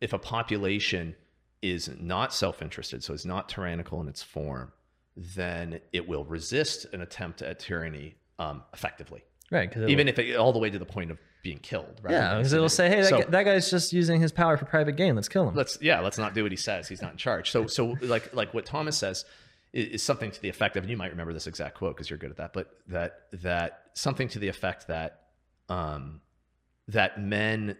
[SPEAKER 2] If a population is not self interested, so it's not tyrannical in its form, then it will resist an attempt at tyranny um, effectively,
[SPEAKER 1] Right.
[SPEAKER 2] Even if it, all the way to the point of being killed. rather
[SPEAKER 1] yeah, because it'll say, hey, that,
[SPEAKER 2] So-
[SPEAKER 1] guy, that guy's just using his power for private gain. Let's kill him.
[SPEAKER 2] let's yeah let's not do what he says he's not in charge so so like like what thomas says is, is something to the effect of and you might remember this exact quote because you're good at that but that that something to the effect that um that men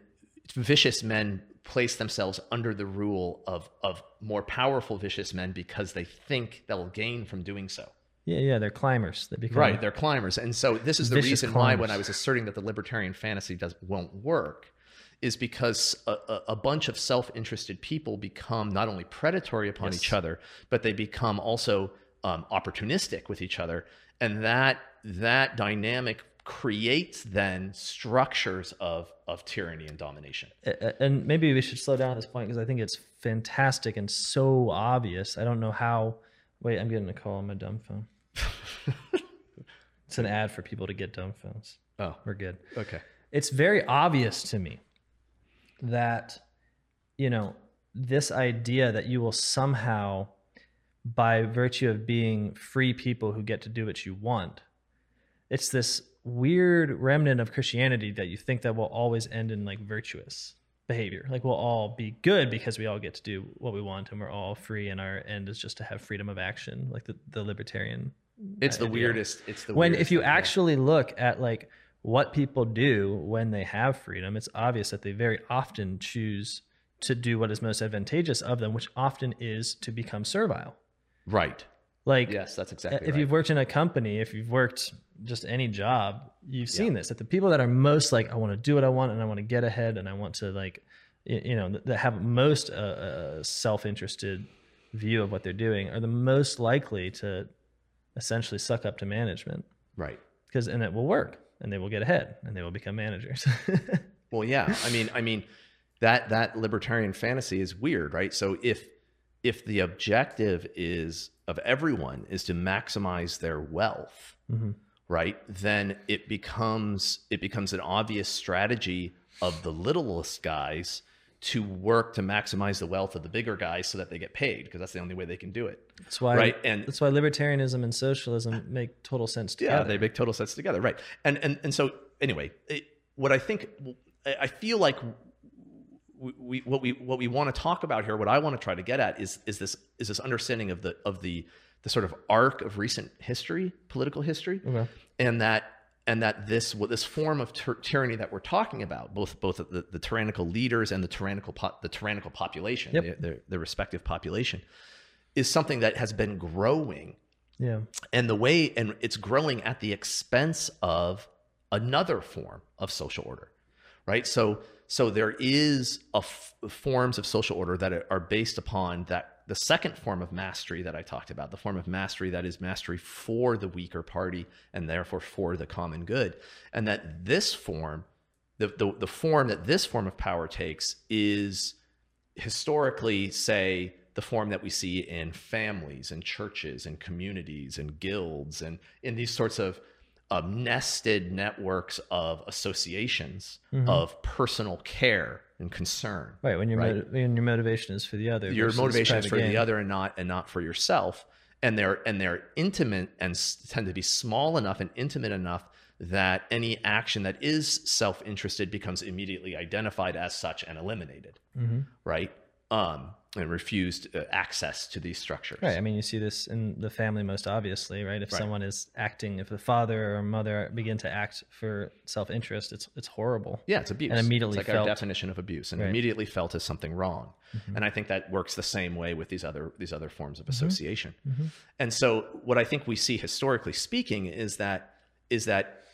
[SPEAKER 2] vicious men place themselves under the rule of of more powerful vicious men because they think they'll gain from doing so
[SPEAKER 1] yeah, yeah, they're climbers. They become
[SPEAKER 2] right they're climbers and so this is the reason why when i was asserting that the libertarian fantasy does won't work is because a, a, a bunch of self-interested people become not only predatory upon
[SPEAKER 1] Yes.
[SPEAKER 2] each other but they become also um, opportunistic with each other and that that dynamic creates then structures of of tyranny and domination
[SPEAKER 1] and maybe we should slow down at this point because I think it's fantastic and so obvious. I don't know how. Wait, I'm getting a call on my dumb phone. <laughs> it's an ad for people to get dumb phones.
[SPEAKER 2] oh
[SPEAKER 1] We're good.
[SPEAKER 2] okay
[SPEAKER 1] It's very obvious to me that, you know, this idea that you will somehow, by virtue of being free people who get to do what you want, it's this weird remnant of Christianity that you think that will always end in like virtuous behavior. Like we'll all be good because we all get to do what we want and we're all free and our end is just to have freedom of action, like the, the libertarian.
[SPEAKER 2] It's the
[SPEAKER 1] idea.
[SPEAKER 2] weirdest it's the
[SPEAKER 1] when if you actually look at like what people do when they have freedom, it's obvious that they very often choose to do what is most advantageous of them, which often is to become servile.
[SPEAKER 2] right
[SPEAKER 1] Like
[SPEAKER 2] yes that's exactly
[SPEAKER 1] if
[SPEAKER 2] right.
[SPEAKER 1] you've worked in a company, if you've worked just any job, you've seen this that the people that are most like, I want to do what I want and I want to get ahead and I want to like, you know, that have most uh, uh, self-interested view of what they're doing are the most likely to essentially suck up to management
[SPEAKER 2] right
[SPEAKER 1] because and it will work and they will get ahead and they will become managers. <laughs>
[SPEAKER 2] Well, yeah. I mean, I mean that that libertarian fantasy is weird, right? So if if the objective is of everyone is to maximize their wealth,
[SPEAKER 1] Mhm.
[SPEAKER 2] right? Then it becomes it becomes an obvious strategy of the littlest guys to work to maximize the wealth of the bigger guys so that they get paid because that's the only way they can do it.
[SPEAKER 1] That's why
[SPEAKER 2] Right, and-
[SPEAKER 1] that's why libertarianism and socialism make total sense together.
[SPEAKER 2] Yeah, they make total sense together, right? And and and so anyway, it, what I think, I feel like we, we what we what we want to talk about here, what I want to try to get at is is this is this understanding of the of the the sort of arc of recent history, political history,
[SPEAKER 1] Okay.
[SPEAKER 2] and that and that this this form of tyr- tyranny that we're talking about, both both the, the tyrannical leaders and the tyrannical po- the tyrannical population,
[SPEAKER 1] Yep.
[SPEAKER 2] their, respective population, is something that has been growing
[SPEAKER 1] Yeah.
[SPEAKER 2] and the way and it's growing at the expense of another form of social order right so so there is a f- forms of social order that are based upon that the second form of mastery that i talked about the form of mastery that is mastery for the weaker party and therefore for the common good and that this form the, the, the form that this form of power takes is historically say the form that we see in families and churches and communities and guilds and in these sorts of um, nested networks of associations
[SPEAKER 1] Mhm.
[SPEAKER 2] of personal care and concern
[SPEAKER 1] Right. When your
[SPEAKER 2] Right.
[SPEAKER 1] moti- when your motivation is for the other.
[SPEAKER 2] your motivation is for
[SPEAKER 1] gain.
[SPEAKER 2] the other and not and not for yourself and they're and they're intimate and s- tend to be small enough and intimate enough that any action that is self-interested becomes immediately identified as such and eliminated
[SPEAKER 1] Mhm.
[SPEAKER 2] right um, and refused uh, access to these structures.
[SPEAKER 1] Right. I mean, you see this in the family most obviously, right? If
[SPEAKER 2] Right.
[SPEAKER 1] someone is acting, if the father or mother begin to act for self-interest, it's it's horrible.
[SPEAKER 2] Yeah, it's abuse.
[SPEAKER 1] And immediately
[SPEAKER 2] it's like
[SPEAKER 1] felt-
[SPEAKER 2] our definition of abuse, and
[SPEAKER 1] Right.
[SPEAKER 2] immediately felt as something wrong.
[SPEAKER 1] Mhm.
[SPEAKER 2] And I think that works the same way with these other these other forms of
[SPEAKER 1] Mhm.
[SPEAKER 2] association.
[SPEAKER 1] Mhm.
[SPEAKER 2] And so, what I think we see historically speaking is that is that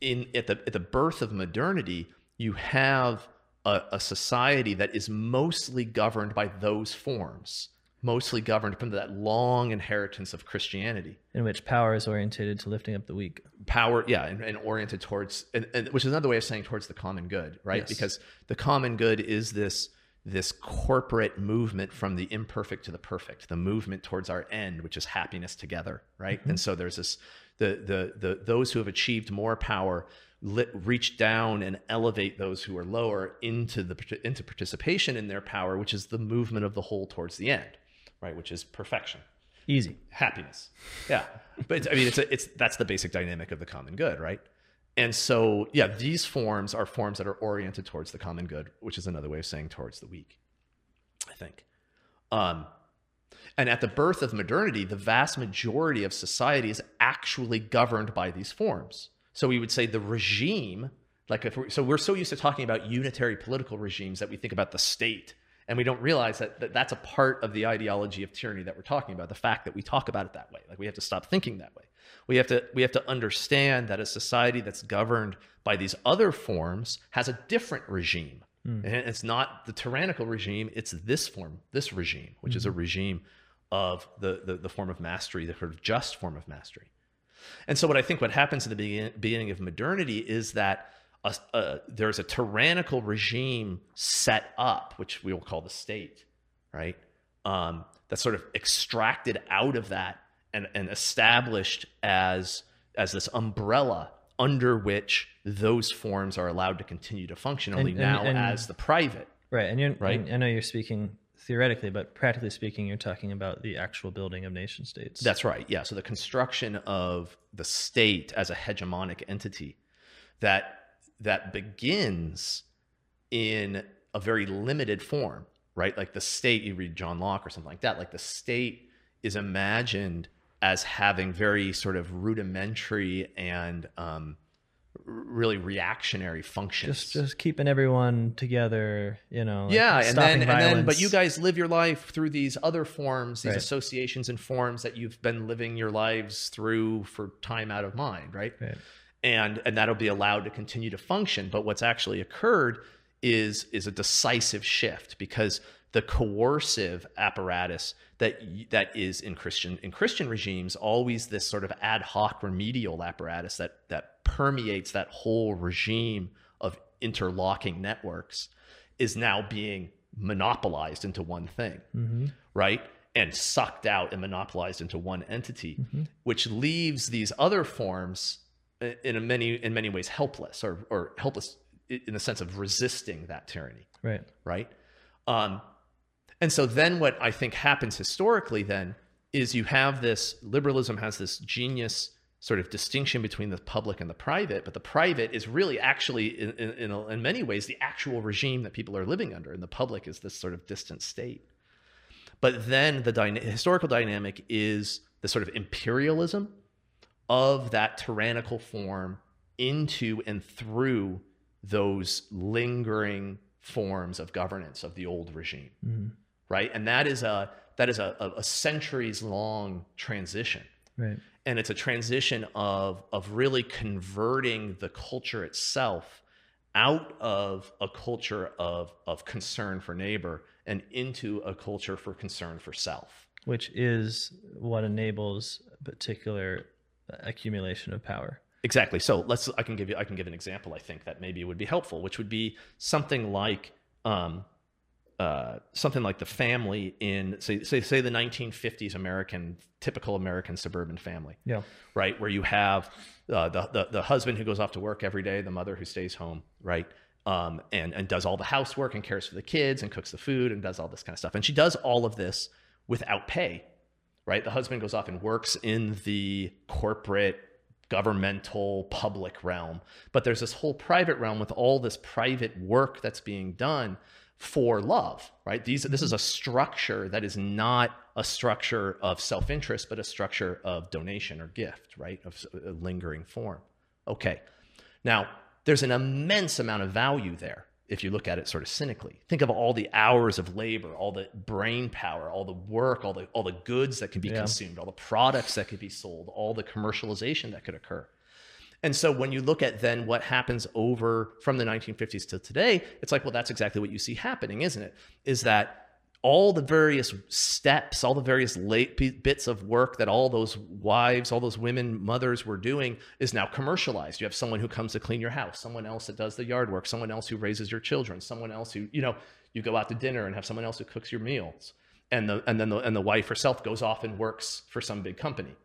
[SPEAKER 2] in at the at the birth of modernity, you have a, a society that is mostly governed by those forms, mostly governed from that long inheritance of Christianity.
[SPEAKER 1] In which power is orientated to lifting up the weak.
[SPEAKER 2] power yeah and, and oriented towards and, and which is another way of saying towards the common good right
[SPEAKER 1] Yes.
[SPEAKER 2] because the common good is this this corporate movement from the imperfect to the perfect the movement towards our end which is happiness together right mm-hmm. and so there's this the the the those who have achieved more power reach down and elevate those who are lower into the into participation in their power which is the movement of the whole towards the end right which is perfection
[SPEAKER 1] Easy.
[SPEAKER 2] happiness. Yeah, but I mean, it's a, it's that's the basic dynamic of the common good, right? And so, yeah, these forms are forms that are oriented towards the common good, which is another way of saying towards the weak. I think. Um, and at the birth of modernity, the vast majority of society is actually governed by these forms. So we would say the regime, like if we're, so we're so used to talking about unitary political regimes that we think about the state, and we don't realize that, that that's a part of the ideology of tyranny that we're talking about. The fact that we talk about it that way, like we have to stop thinking that way. We have to we have to understand that a society that's governed by these other forms has a different regime. Hmm. And it's not the tyrannical regime, it's this form, this regime, which is a hmm. regime of the, the, the form of mastery, the sort of just form of mastery. And so, what I think what happens at the begin, beginning of modernity is that a, a, there's a tyrannical regime set up, which we will call the state, right? Um, that's sort of extracted out of that and, and established as as this umbrella under which those forms are allowed to continue to function only
[SPEAKER 1] and-
[SPEAKER 2] now
[SPEAKER 1] and-
[SPEAKER 2] as the private.
[SPEAKER 1] Right. And you're
[SPEAKER 2] Right.
[SPEAKER 1] I know you're speaking theoretically, but practically speaking, you're talking about the actual building of nation states.
[SPEAKER 2] That's right. Yeah. So the construction of the state as a hegemonic entity that that begins in a very limited form, right? Like the state, you read John Locke or something like that, like the state is imagined as having very sort of rudimentary and um, really reactionary functions.
[SPEAKER 1] just just keeping everyone together, you know. like
[SPEAKER 2] yeah, and then and then, but you guys live your life through these other forms, these
[SPEAKER 1] Right.
[SPEAKER 2] associations and forms that you've been living your lives through for time out of mind, right?
[SPEAKER 1] Right.
[SPEAKER 2] And and that'll be allowed to continue to function. But what's actually occurred is is a decisive shift because the coercive apparatus that that is in Christian in Christian regimes always this sort of ad hoc remedial apparatus that that permeates that whole regime of interlocking networks is now being monopolized into one thing,
[SPEAKER 1] hmm
[SPEAKER 2] right? And sucked out and monopolized into one entity,
[SPEAKER 1] Mhm.
[SPEAKER 2] which leaves these other forms in a many in many ways helpless or or helpless in the sense of resisting that tyranny
[SPEAKER 1] Right.
[SPEAKER 2] right? Um, and so then what I think happens historically then is you have this liberalism has this genius sort of distinction between the public and the private, but the private is really actually in, in, in, many ways the actual regime that people are living under, and the public is this sort of distant state. But then the dyna- historical dynamic is the sort of imperialism of that tyrannical form into and through those lingering forms of governance of the old regime
[SPEAKER 1] hmm
[SPEAKER 2] right? And that is a that is a, a, a centuries long transition
[SPEAKER 1] Right.
[SPEAKER 2] and it's a transition of of really converting the culture itself out of a culture of of concern for neighbor and into a culture for concern for self
[SPEAKER 1] Which is what enables a particular accumulation of power.
[SPEAKER 2] Exactly. So let's. I can give you. I can give an example. I think that maybe would be helpful, which would be something like, um, uh, something like the family in say say say the 1950s American typical American suburban family,
[SPEAKER 1] Yeah.
[SPEAKER 2] right? Where you have uh, the, the the husband who goes off to work every day, the mother who stays home, right? Um, and and does all the housework and cares for the kids and cooks the food and does all this kind of stuff. And she does all of this without pay, right? The husband goes off and works in the corporate governmental public realm but there's this whole private realm with all this private work that's being done for love, right? These this is a structure that is not a structure of self-interest, but a structure of donation or gift, right? Of a lingering form. Okay. Now, there's an immense amount of value there if you look at it sort of cynically. Think of all the hours of labor, all the brain power, all the work, all the all the goods that can be
[SPEAKER 1] Yeah.
[SPEAKER 2] consumed, all the products that could be sold, all the commercialization that could occur. And so when you look at then what happens over from the 1950s to today, it's like, well, that's exactly what you see happening, isn't it? Is that all the various steps, all the various late bits of work that all those wives, all those women, mothers were doing is now commercialized. You have someone who comes to clean your house, someone else that does the yard work, someone else who raises your children, someone else who, you know, you go out to dinner and have someone else who cooks your meals. And the and then the and the wife herself goes off and works for some big company.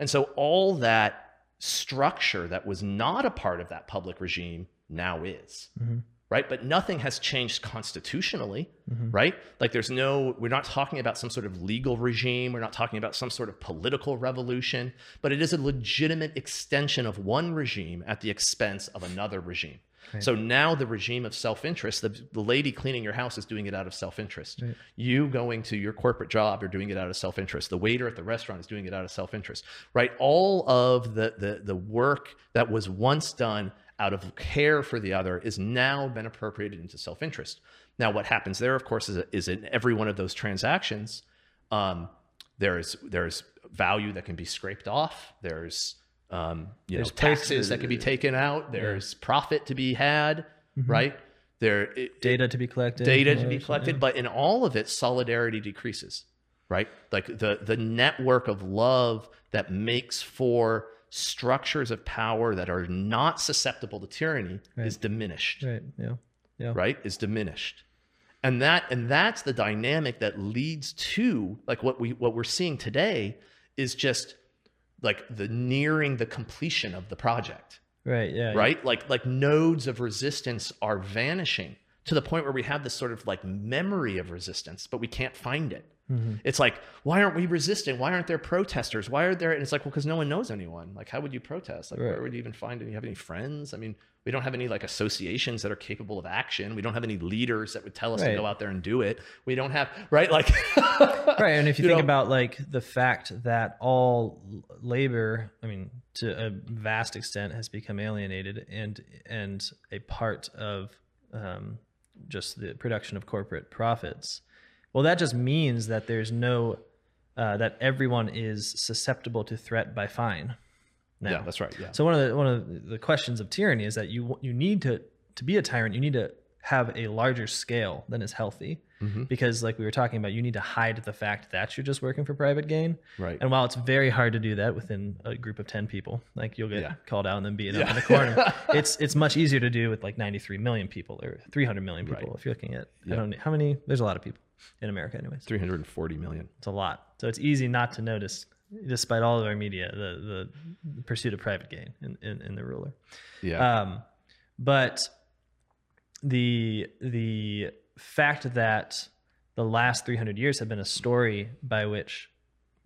[SPEAKER 2] And so all that structure that was not a part of that public regime now is.
[SPEAKER 1] Mhm.
[SPEAKER 2] Right? But nothing has changed constitutionally,
[SPEAKER 1] Mhm.
[SPEAKER 2] right? Like there's no we're not talking about some sort of legal regime, we're not talking about some sort of political revolution, but it is a legitimate extension of one regime at the expense of another regime.
[SPEAKER 1] Right.
[SPEAKER 2] So now the regime of self-interest, the, the lady cleaning your house is doing it out of self-interest.
[SPEAKER 1] Right.
[SPEAKER 2] You going to your corporate job, you're doing it out of self-interest. The waiter at the restaurant is doing it out of self-interest. Right? All of the the the work that was once done out of care for the other is now been appropriated into self-interest. Now, what happens there, of course, is, is in every one of those transactions, um, there's there's value that can be scraped off. There's um, you
[SPEAKER 1] There's
[SPEAKER 2] know taxes
[SPEAKER 1] places-
[SPEAKER 2] that can be taken out. There's profit to be had,
[SPEAKER 1] Mm-hmm.
[SPEAKER 2] right? There it-
[SPEAKER 1] Data to be collected.
[SPEAKER 2] data to be collected, but in all of it, solidarity decreases, right? Like the the network of love that makes for structures of power that are not susceptible to tyranny
[SPEAKER 1] Right.
[SPEAKER 2] is diminished
[SPEAKER 1] Right. Yeah. Yeah.
[SPEAKER 2] right is diminished and that and that's the dynamic that leads to like what we what we're seeing today is just like the nearing the completion of the project
[SPEAKER 1] Right. Yeah.
[SPEAKER 2] right like like nodes of resistance are vanishing to the point where we have this sort of like memory of resistance but we can't find it
[SPEAKER 1] Mhm.
[SPEAKER 2] it's like why aren't we resisting why aren't there protesters? Why are there and it's like well because no one knows anyone. Like how would you protest? Like
[SPEAKER 1] Right.
[SPEAKER 2] where would you even find any you have any friends? I mean we don't have any like associations that are capable of action. We don't have any leaders that would tell us to go out there and do it. We don't have right? Like <laughs>
[SPEAKER 1] right and if you, <laughs>
[SPEAKER 2] You
[SPEAKER 1] think
[SPEAKER 2] know-
[SPEAKER 1] about like the fact that all labor i mean to a vast extent has become alienated and and a part of um, just the production of corporate profits well that just means that there's no uh, that everyone is susceptible to threat by fine now.
[SPEAKER 2] yeah that's right yeah
[SPEAKER 1] So one of the one of the questions of tyranny is that you you need to to be a tyrant, you need to have a larger scale than is healthy.
[SPEAKER 2] Mhm.
[SPEAKER 1] Because like we were talking about, you need to hide the fact that you're just working for private gain.
[SPEAKER 2] right
[SPEAKER 1] And while it's very hard to do that within a group of 10 people, like you'll get
[SPEAKER 2] Yeah.
[SPEAKER 1] called out and then beaten up in the corner. <laughs> it's it's much easier to do with like 93 million people or 300 million people
[SPEAKER 2] Right.
[SPEAKER 1] if you're looking at
[SPEAKER 2] Yeah.
[SPEAKER 1] I don't know how many there's a lot of people in America anyways.
[SPEAKER 2] 340 million
[SPEAKER 1] It's a lot. So it's easy not to notice despite all of our media the the pursuit of private gain in, in, in the ruler.
[SPEAKER 2] yeah
[SPEAKER 1] Um, but the the fact that the last 300 years have been a story by which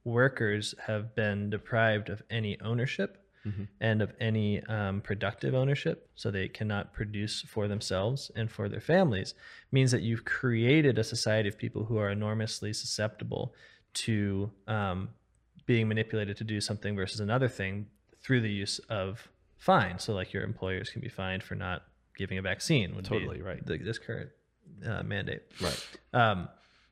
[SPEAKER 1] workers have been deprived of any ownership
[SPEAKER 2] Mhm.
[SPEAKER 1] and of any um, productive ownership, so they cannot produce for themselves and for their families, means that you've created a society of people who are enormously susceptible to um, being manipulated to do something versus another thing through the use of fines. So, like your employers can be fined for not giving a vaccine. Would
[SPEAKER 2] Totally right.
[SPEAKER 1] The, this current uh, mandate.
[SPEAKER 2] right
[SPEAKER 1] Um,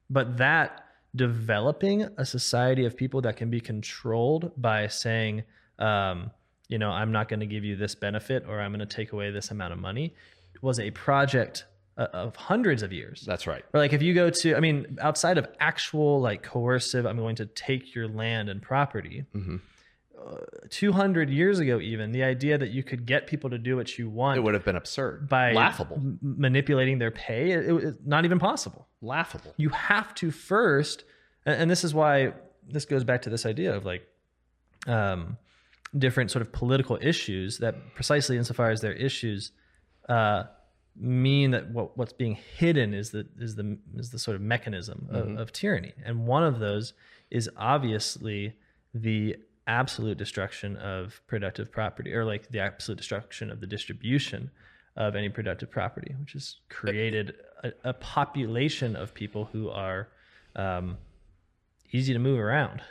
[SPEAKER 1] but that developing a society of people that can be controlled by saying, um, you know, I'm not going to give you this benefit or I'm going to take away this amount of money was a project uh, of hundreds of years.
[SPEAKER 2] that's right
[SPEAKER 1] Or like if you go to, I mean, outside of actual like coercive, I'm going to take your land and property.
[SPEAKER 2] Mhm.
[SPEAKER 1] 200 years ago, even the idea that you could get people to do what you want
[SPEAKER 2] it would have been absurd
[SPEAKER 1] by
[SPEAKER 2] laughable
[SPEAKER 1] m- manipulating their pay, it, it was not even possible
[SPEAKER 2] laughable
[SPEAKER 1] you have to first and, and this is why this goes back to this idea of like um, different sort of political issues that precisely insofar as their issues uh, mean that what, what's being hidden is the is the is the sort of mechanism of, of tyranny and one of those is obviously the absolute destruction of productive property or like the absolute destruction of the distribution of any productive property, which has created a, a population of people who are um, easy to move around.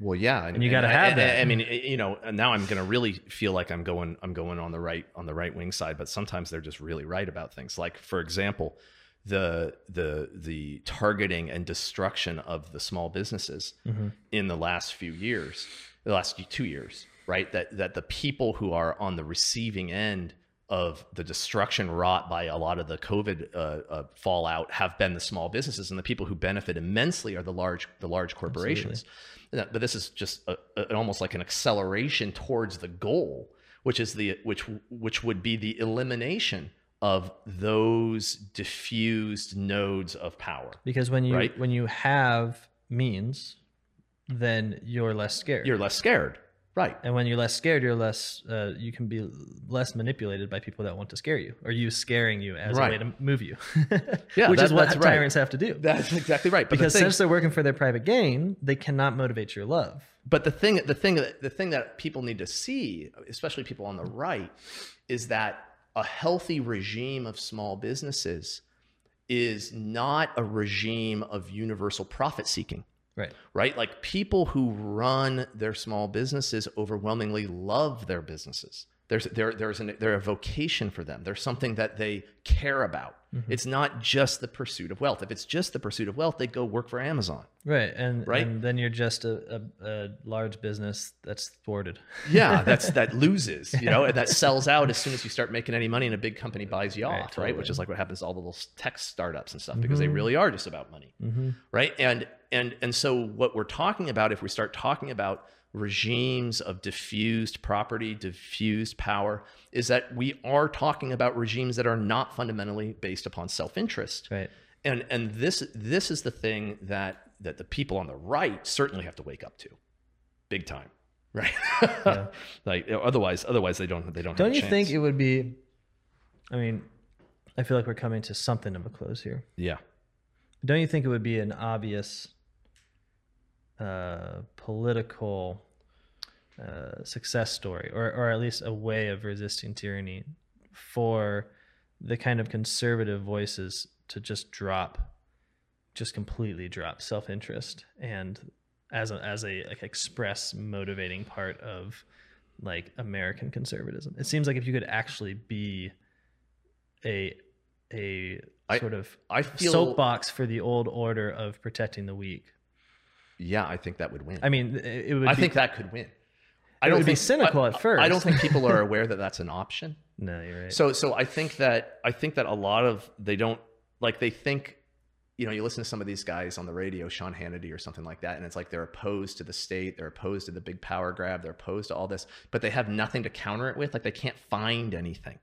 [SPEAKER 2] Well, yeah,
[SPEAKER 1] And you gotta have
[SPEAKER 2] I-
[SPEAKER 1] that.
[SPEAKER 2] I, I mean, you know, now I'm going to really feel like I'm going, I'm going on the right, on the right wing side. But sometimes they're just really right about things. Like, for example, the the the targeting and destruction of the small businesses
[SPEAKER 1] Mhm.
[SPEAKER 2] in the last few years, the last two years, right? That that the people who are on the receiving end of the destruction wrought by a lot of the COVID uh, uh, fallout have been the small businesses, and the people who benefit immensely are the large the large corporations. Yeah, But this is just a, a, almost like an acceleration towards the goal, which is the which which would be the elimination of those diffused nodes of power.
[SPEAKER 1] Because when you
[SPEAKER 2] Right.
[SPEAKER 1] when you have means, then you're less scared.
[SPEAKER 2] You're less scared, right?
[SPEAKER 1] and when you're less scared, you're less. Uh, you can be less manipulated by people that want to scare you, or you scaring you as a way to move you. <laughs>
[SPEAKER 2] Yeah, <laughs>
[SPEAKER 1] which
[SPEAKER 2] that-
[SPEAKER 1] is what
[SPEAKER 2] that's right.
[SPEAKER 1] tyrants have to do.
[SPEAKER 2] That's exactly right. But
[SPEAKER 1] because
[SPEAKER 2] the thing,
[SPEAKER 1] since they're working for their private gain, they cannot motivate your love.
[SPEAKER 2] but the thing, the thing, that the thing that people need to see, especially people on the right, is that a healthy regime of small businesses is not a regime of universal profit seeking.
[SPEAKER 1] Right.
[SPEAKER 2] right? Like people who run their small businesses overwhelmingly love their businesses. There's there there's an there a vocation for them. There's something that they care about. It's not just the pursuit of wealth. If it's just the pursuit of wealth, they go work for Amazon.
[SPEAKER 1] Right. And,
[SPEAKER 2] Right?
[SPEAKER 1] and then you're just a, a, a large business that's thwarted. <laughs>
[SPEAKER 2] Yeah, that's that loses, you know, and that <laughs> sells out as soon as you start making any money and a big company buys you
[SPEAKER 1] Right,
[SPEAKER 2] off, right? Which is like what happens to all the little tech startups and stuff because they
[SPEAKER 1] Mhm.
[SPEAKER 2] really are just about money.
[SPEAKER 1] Mm-hmm.
[SPEAKER 2] right and and and so what we're talking about if we start talking about regimes of diffused property diffused power is that we are talking about regimes that are not fundamentally based upon self-interest
[SPEAKER 1] Right.
[SPEAKER 2] and and this this is the thing that that the people on the right certainly have to wake up to big time right
[SPEAKER 1] Yeah. <laughs>
[SPEAKER 2] like otherwise otherwise they don't they don't
[SPEAKER 1] Don't you think it would be? I mean, I feel like we're coming to something of a close here.
[SPEAKER 2] yeah
[SPEAKER 1] Don't you think it would be an obvious uh, political uh, success story, or or at least a way of resisting tyranny for the kind of conservative voices to just drop, just completely drop self interest and as a as a like express motivating part of like American conservatism. It seems like if you could actually be a a
[SPEAKER 2] I-
[SPEAKER 1] sort of
[SPEAKER 2] i feel
[SPEAKER 1] soapbox for the old order of protecting the weak.
[SPEAKER 2] Yeah i think that would win
[SPEAKER 1] I mean, it would.
[SPEAKER 2] I
[SPEAKER 1] be,
[SPEAKER 2] think that could win.
[SPEAKER 1] It would be cynical
[SPEAKER 2] I-
[SPEAKER 1] at first.
[SPEAKER 2] I don't think people are <laughs> aware that that's an option.
[SPEAKER 1] No, you're right.
[SPEAKER 2] So, so I think that I think that a lot of they don't like they think, you know, you listen to some of these guys on the radio, Sean Hannity or something like that, and it's like they're opposed to the state, they're opposed to the big power grab, they're opposed to all this, but they have nothing to counter it with. Like they can't find anything.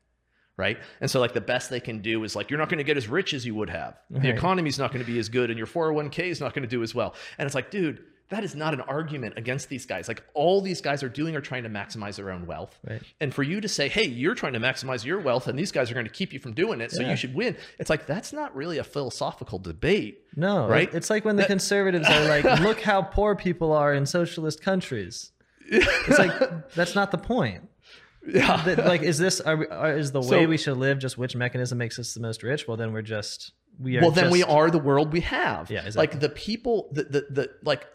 [SPEAKER 2] Right. And so, like, the best they can do is like, you're not going to get as rich as you would have. The
[SPEAKER 1] Right.
[SPEAKER 2] economy's not going to be as good, and your 401k is not going to do as well. And it's like, dude, that is not an argument against these guys. Like, all these guys are doing are trying to maximize their own wealth.
[SPEAKER 1] Right.
[SPEAKER 2] And for you to say, hey, you're trying to maximize your wealth, and these guys are going to keep you from doing it, so
[SPEAKER 1] Yeah.
[SPEAKER 2] you should win. It's like, that's not really a philosophical debate.
[SPEAKER 1] No,
[SPEAKER 2] Right?
[SPEAKER 1] It's like when the
[SPEAKER 2] That-
[SPEAKER 1] conservatives are like, <laughs> "Look how poor people are in socialist countries." <laughs> It's like that's not the point.
[SPEAKER 2] Yeah.
[SPEAKER 1] That, like, is this are, we- are, is the
[SPEAKER 2] So-
[SPEAKER 1] way we should live just which mechanism makes us the most rich? Well, then we're just we are.
[SPEAKER 2] well then we are the world we have
[SPEAKER 1] Yeah, exactly.
[SPEAKER 2] like the people the, the the like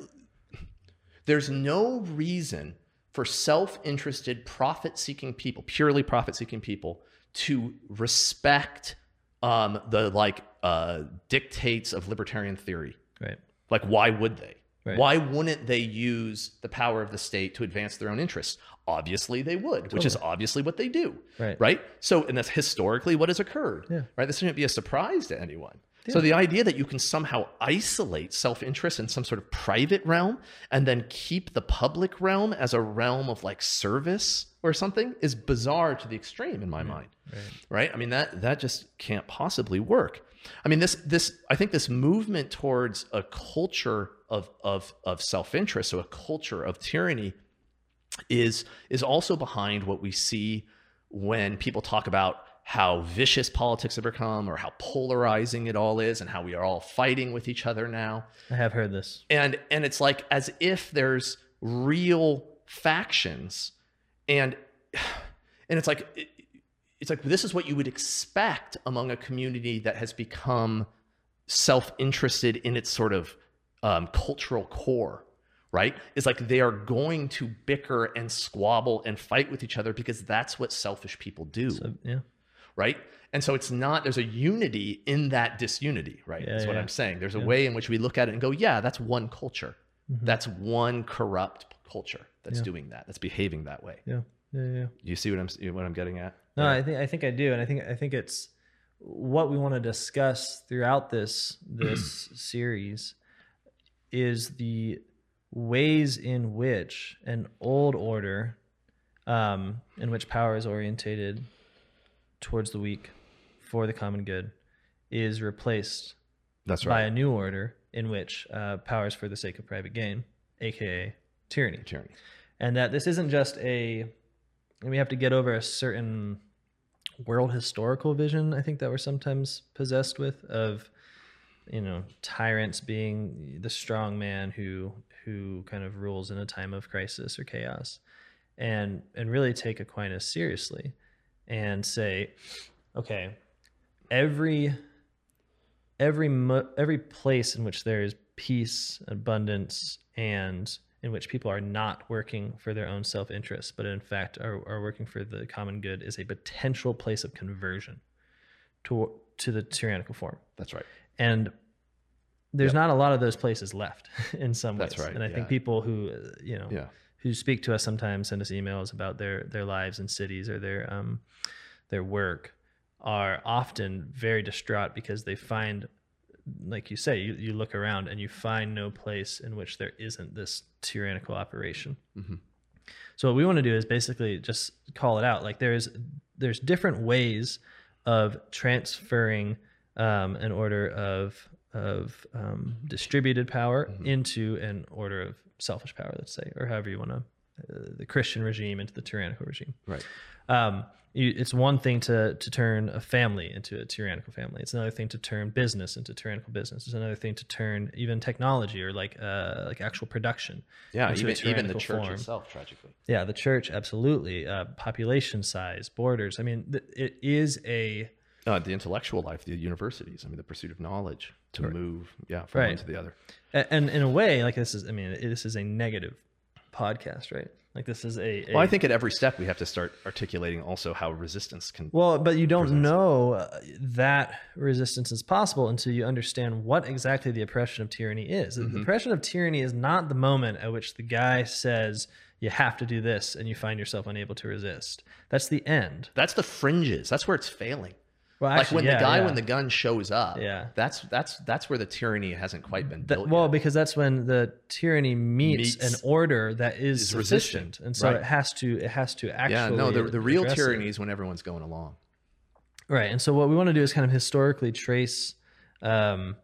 [SPEAKER 2] there's no reason for self-interested profit-seeking people purely profit-seeking people to respect um the like uh dictates of libertarian theory
[SPEAKER 1] right.
[SPEAKER 2] like why would they
[SPEAKER 1] Right.
[SPEAKER 2] why wouldn't they use the power of the state to advance their own interests obviously they would which is obviously what they do
[SPEAKER 1] Right.
[SPEAKER 2] right so and that's historically what has occurred
[SPEAKER 1] Yeah.
[SPEAKER 2] right this shouldn't be a surprise to anyone so the idea that you can somehow isolate self-interest in some sort of private realm and then keep the public realm as a realm of like service or something is bizarre to the extreme in my mind.
[SPEAKER 1] Right.
[SPEAKER 2] right? I mean that that just can't possibly work. I mean this this i think this movement towards a culture of of of self-interest so a culture of tyranny is is also behind what we see when people talk about how vicious politics have become or how polarizing it all is and how we are all fighting with each other now
[SPEAKER 1] I have heard this.
[SPEAKER 2] and and it's like as if there's real factions and and it's like it's like this is what you would expect among a community that has become self-interested in its sort of um, cultural core right it's like they are going to bicker and squabble and fight with each other because that's what selfish people do
[SPEAKER 1] So, yeah.
[SPEAKER 2] Right and so it's not there's a unity in that disunity right
[SPEAKER 1] Yeah,
[SPEAKER 2] that's what i'm saying there's a
[SPEAKER 1] Yeah.
[SPEAKER 2] way in which we look at it and go yeah that's one culture
[SPEAKER 1] Mhm.
[SPEAKER 2] that's one corrupt culture that's
[SPEAKER 1] Yeah.
[SPEAKER 2] doing that that's behaving that way
[SPEAKER 1] Yeah. Yeah. Yeah.
[SPEAKER 2] you see what i'm what i'm getting at
[SPEAKER 1] No? I think I think I do, and I think I think it's what we want to discuss throughout this <clears throat> this series is the ways in which an old order, um, in which power is orientated towards the weak for the common good, is replaced
[SPEAKER 2] that's right.
[SPEAKER 1] by a new order in which uh, power is for the sake of private gain, aka tyranny.
[SPEAKER 2] Tyranny.
[SPEAKER 1] And that this isn't just a and we have to get over a certain world historical vision i think that we're sometimes possessed with of you know tyrants being the strong man who who kind of rules in a time of crisis or chaos. And and really take aquinas seriously and say okay every every every place in which there is peace abundance and in which people are not working for their own self-interest but in fact are, are working for the common good is a potential place of conversion to to the tyrannical form.
[SPEAKER 2] That's right.
[SPEAKER 1] And there's not a lot of those places left <laughs> in some ways.
[SPEAKER 2] That's right,
[SPEAKER 1] and i
[SPEAKER 2] yeah.
[SPEAKER 1] think people who uh, you know
[SPEAKER 2] yeah
[SPEAKER 1] who speak to us sometimes send us emails about their their lives in cities or their um their work are often very distraught because they find like you say you, you look around and you find no place in which there isn't this tyrannical operation
[SPEAKER 2] Mhm.
[SPEAKER 1] so what we want to do is basically just call it out like there's there's different ways of transferring um, an order of of um, distributed power
[SPEAKER 2] Mhm.
[SPEAKER 1] into an order of selfish power, let's say, or however you want to, uh, the Christian regime into the tyrannical regime.
[SPEAKER 2] right
[SPEAKER 1] Um, you, it's one thing to to turn a family into a tyrannical family. It's another thing to turn business into tyrannical business. It's another thing to turn even technology or like uh, like actual production.
[SPEAKER 2] yeah
[SPEAKER 1] into a
[SPEAKER 2] even even the church
[SPEAKER 1] form.
[SPEAKER 2] itself tragically
[SPEAKER 1] Yeah, the church, absolutely. Uh, population size, borders. I mean, th- it is a
[SPEAKER 2] uh, the intellectual life the universities i mean the pursuit of knowledge to
[SPEAKER 1] Right.
[SPEAKER 2] move yeah from one to the other.
[SPEAKER 1] A- and in a way like this is i mean this is a negative podcast right? Like this is a, a
[SPEAKER 2] well i think at every step we have to start articulating also how resistance can
[SPEAKER 1] well but you don't know uh, that resistance is possible until you understand what exactly the oppression of tyranny is. The- the oppression of tyranny is not the moment at which the guy says you have to do this and you find yourself unable to resist. That's the end.
[SPEAKER 2] That's the fringes. That's where it's failing
[SPEAKER 1] well
[SPEAKER 2] like when
[SPEAKER 1] yeah,
[SPEAKER 2] the guy
[SPEAKER 1] yeah.
[SPEAKER 2] when the gun shows up
[SPEAKER 1] Yeah.
[SPEAKER 2] that's that's that's where the tyranny hasn't quite been
[SPEAKER 1] That-
[SPEAKER 2] built
[SPEAKER 1] well,
[SPEAKER 2] yet.
[SPEAKER 1] because that's when the tyranny meets,
[SPEAKER 2] Meets-
[SPEAKER 1] an order that is,
[SPEAKER 2] is resistant,
[SPEAKER 1] and so
[SPEAKER 2] right.
[SPEAKER 1] it has to it has to actually.
[SPEAKER 2] yeah no the, the real tyranny is when everyone's going along
[SPEAKER 1] right? And so what we want to do is kind of historically trace um,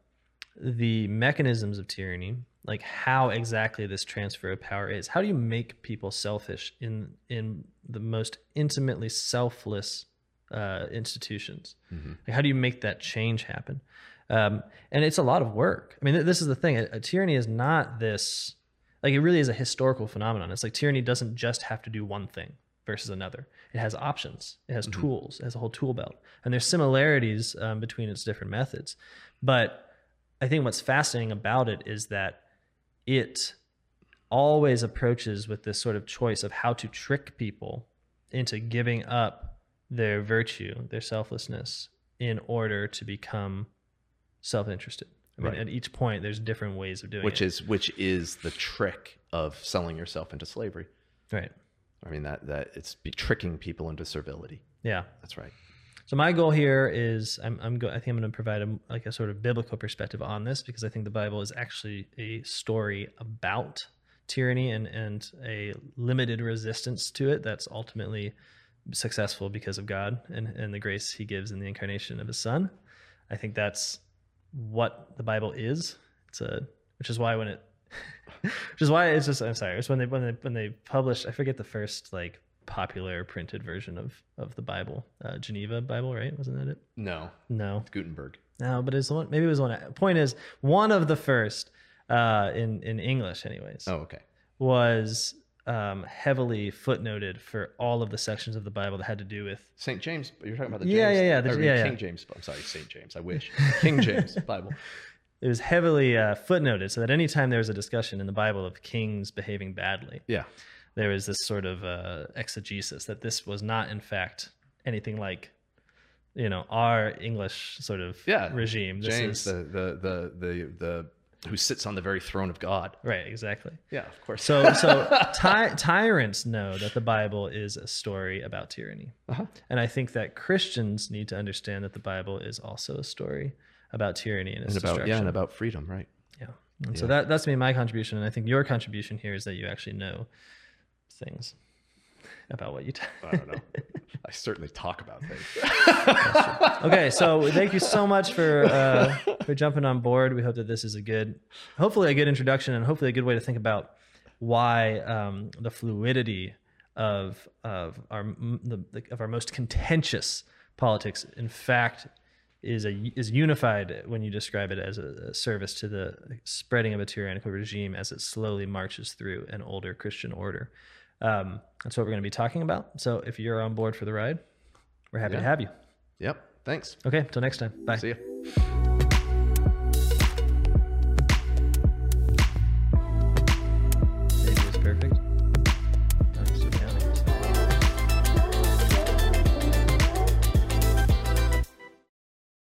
[SPEAKER 1] the mechanisms of tyranny, like how exactly this transfer of power is. How do you make people selfish in in the most intimately selfless uh, institutions?
[SPEAKER 2] Mhm.
[SPEAKER 1] Like, how do you make that change happen? Um, and it's a lot of work. I mean, th- this is the thing. A, a tyranny is not this, like, it really is a historical phenomenon. It's like tyranny doesn't just have to do one thing versus another. It has options, it has
[SPEAKER 2] Mhm.
[SPEAKER 1] tools, it has a whole tool belt. And there's similarities um, between its different methods. But I think what's fascinating about it is that it always approaches with this sort of choice of how to trick people into giving up their virtue, their selflessness, in order to become self-interested. I mean,
[SPEAKER 2] Right.
[SPEAKER 1] at each point, there's different ways of doing it.
[SPEAKER 2] which is which is the trick of selling yourself into slavery
[SPEAKER 1] right.
[SPEAKER 2] i mean that that it's be tricking people into servility
[SPEAKER 1] Yeah.
[SPEAKER 2] that's right
[SPEAKER 1] So my goal here is I'm, I'm go, I think I'm going to provide a, like a sort of biblical perspective on this because I think the Bible is actually a story about tyranny and, and a limited resistance to it that's ultimately successful because of God and, and the grace he gives in the incarnation of his son. I think that's what the Bible is. It's a, which is why when it, <laughs> which is why it's just, I'm sorry. It's when they, when they, when they published, I forget the first like popular printed version of, of the Bible, uh, Geneva Bible, right? Wasn't that it?
[SPEAKER 2] no
[SPEAKER 1] No,
[SPEAKER 2] gutenberg
[SPEAKER 1] no, but it's the one, maybe it was one. Point is one of the first, uh, in, in English anyways,
[SPEAKER 2] oh okay
[SPEAKER 1] was um, heavily footnoted for all of the sections of the Bible that had to do with
[SPEAKER 2] St. James, you're talking about the
[SPEAKER 1] Yeah,
[SPEAKER 2] James,
[SPEAKER 1] yeah, yeah, the-
[SPEAKER 2] I mean,
[SPEAKER 1] yeah, yeah.
[SPEAKER 2] King James. I'm sorry, St. James. I wish King James <laughs> Bible.
[SPEAKER 1] it was heavily uh, footnoted so that anytime there was a discussion in the Bible of kings behaving badly,
[SPEAKER 2] Yeah,
[SPEAKER 1] there was this sort of uh, exegesis that this was not, in fact, anything like, you know, our English sort of
[SPEAKER 2] yeah.
[SPEAKER 1] regime. This
[SPEAKER 2] James,
[SPEAKER 1] is
[SPEAKER 2] the, the the the the who sits on the very throne of God.
[SPEAKER 1] right, exactly.
[SPEAKER 2] Yeah, of course.
[SPEAKER 1] So, so <laughs> ty- tyrants know that the Bible is a story about tyranny,
[SPEAKER 2] Uh-huh.
[SPEAKER 1] and I think that Christians need to understand that the Bible is also a story about tyranny and its
[SPEAKER 2] and about
[SPEAKER 1] destruction.
[SPEAKER 2] yeah, and about freedom, right?
[SPEAKER 1] Yeah. And so that that's me my contribution, and I think your contribution here is that you actually know things about what you. T-
[SPEAKER 2] I don't know. <laughs> I certainly talk about things.
[SPEAKER 1] okay, so thank you so much for uh, for jumping on board. We hope that this is a good, hopefully a good introduction, and hopefully a good way to think about why um, the fluidity of of our the, the, of our most contentious politics, in fact, is a is unified when you describe it as a, a service to the spreading of a tyrannical regime as it slowly marches through an older Christian order. Um, that's what we're going to be talking about. So if you're on board for the ride, we're happy to have you.
[SPEAKER 2] Yep. Thanks.
[SPEAKER 1] Okay, till next time. Bye.
[SPEAKER 2] See ya.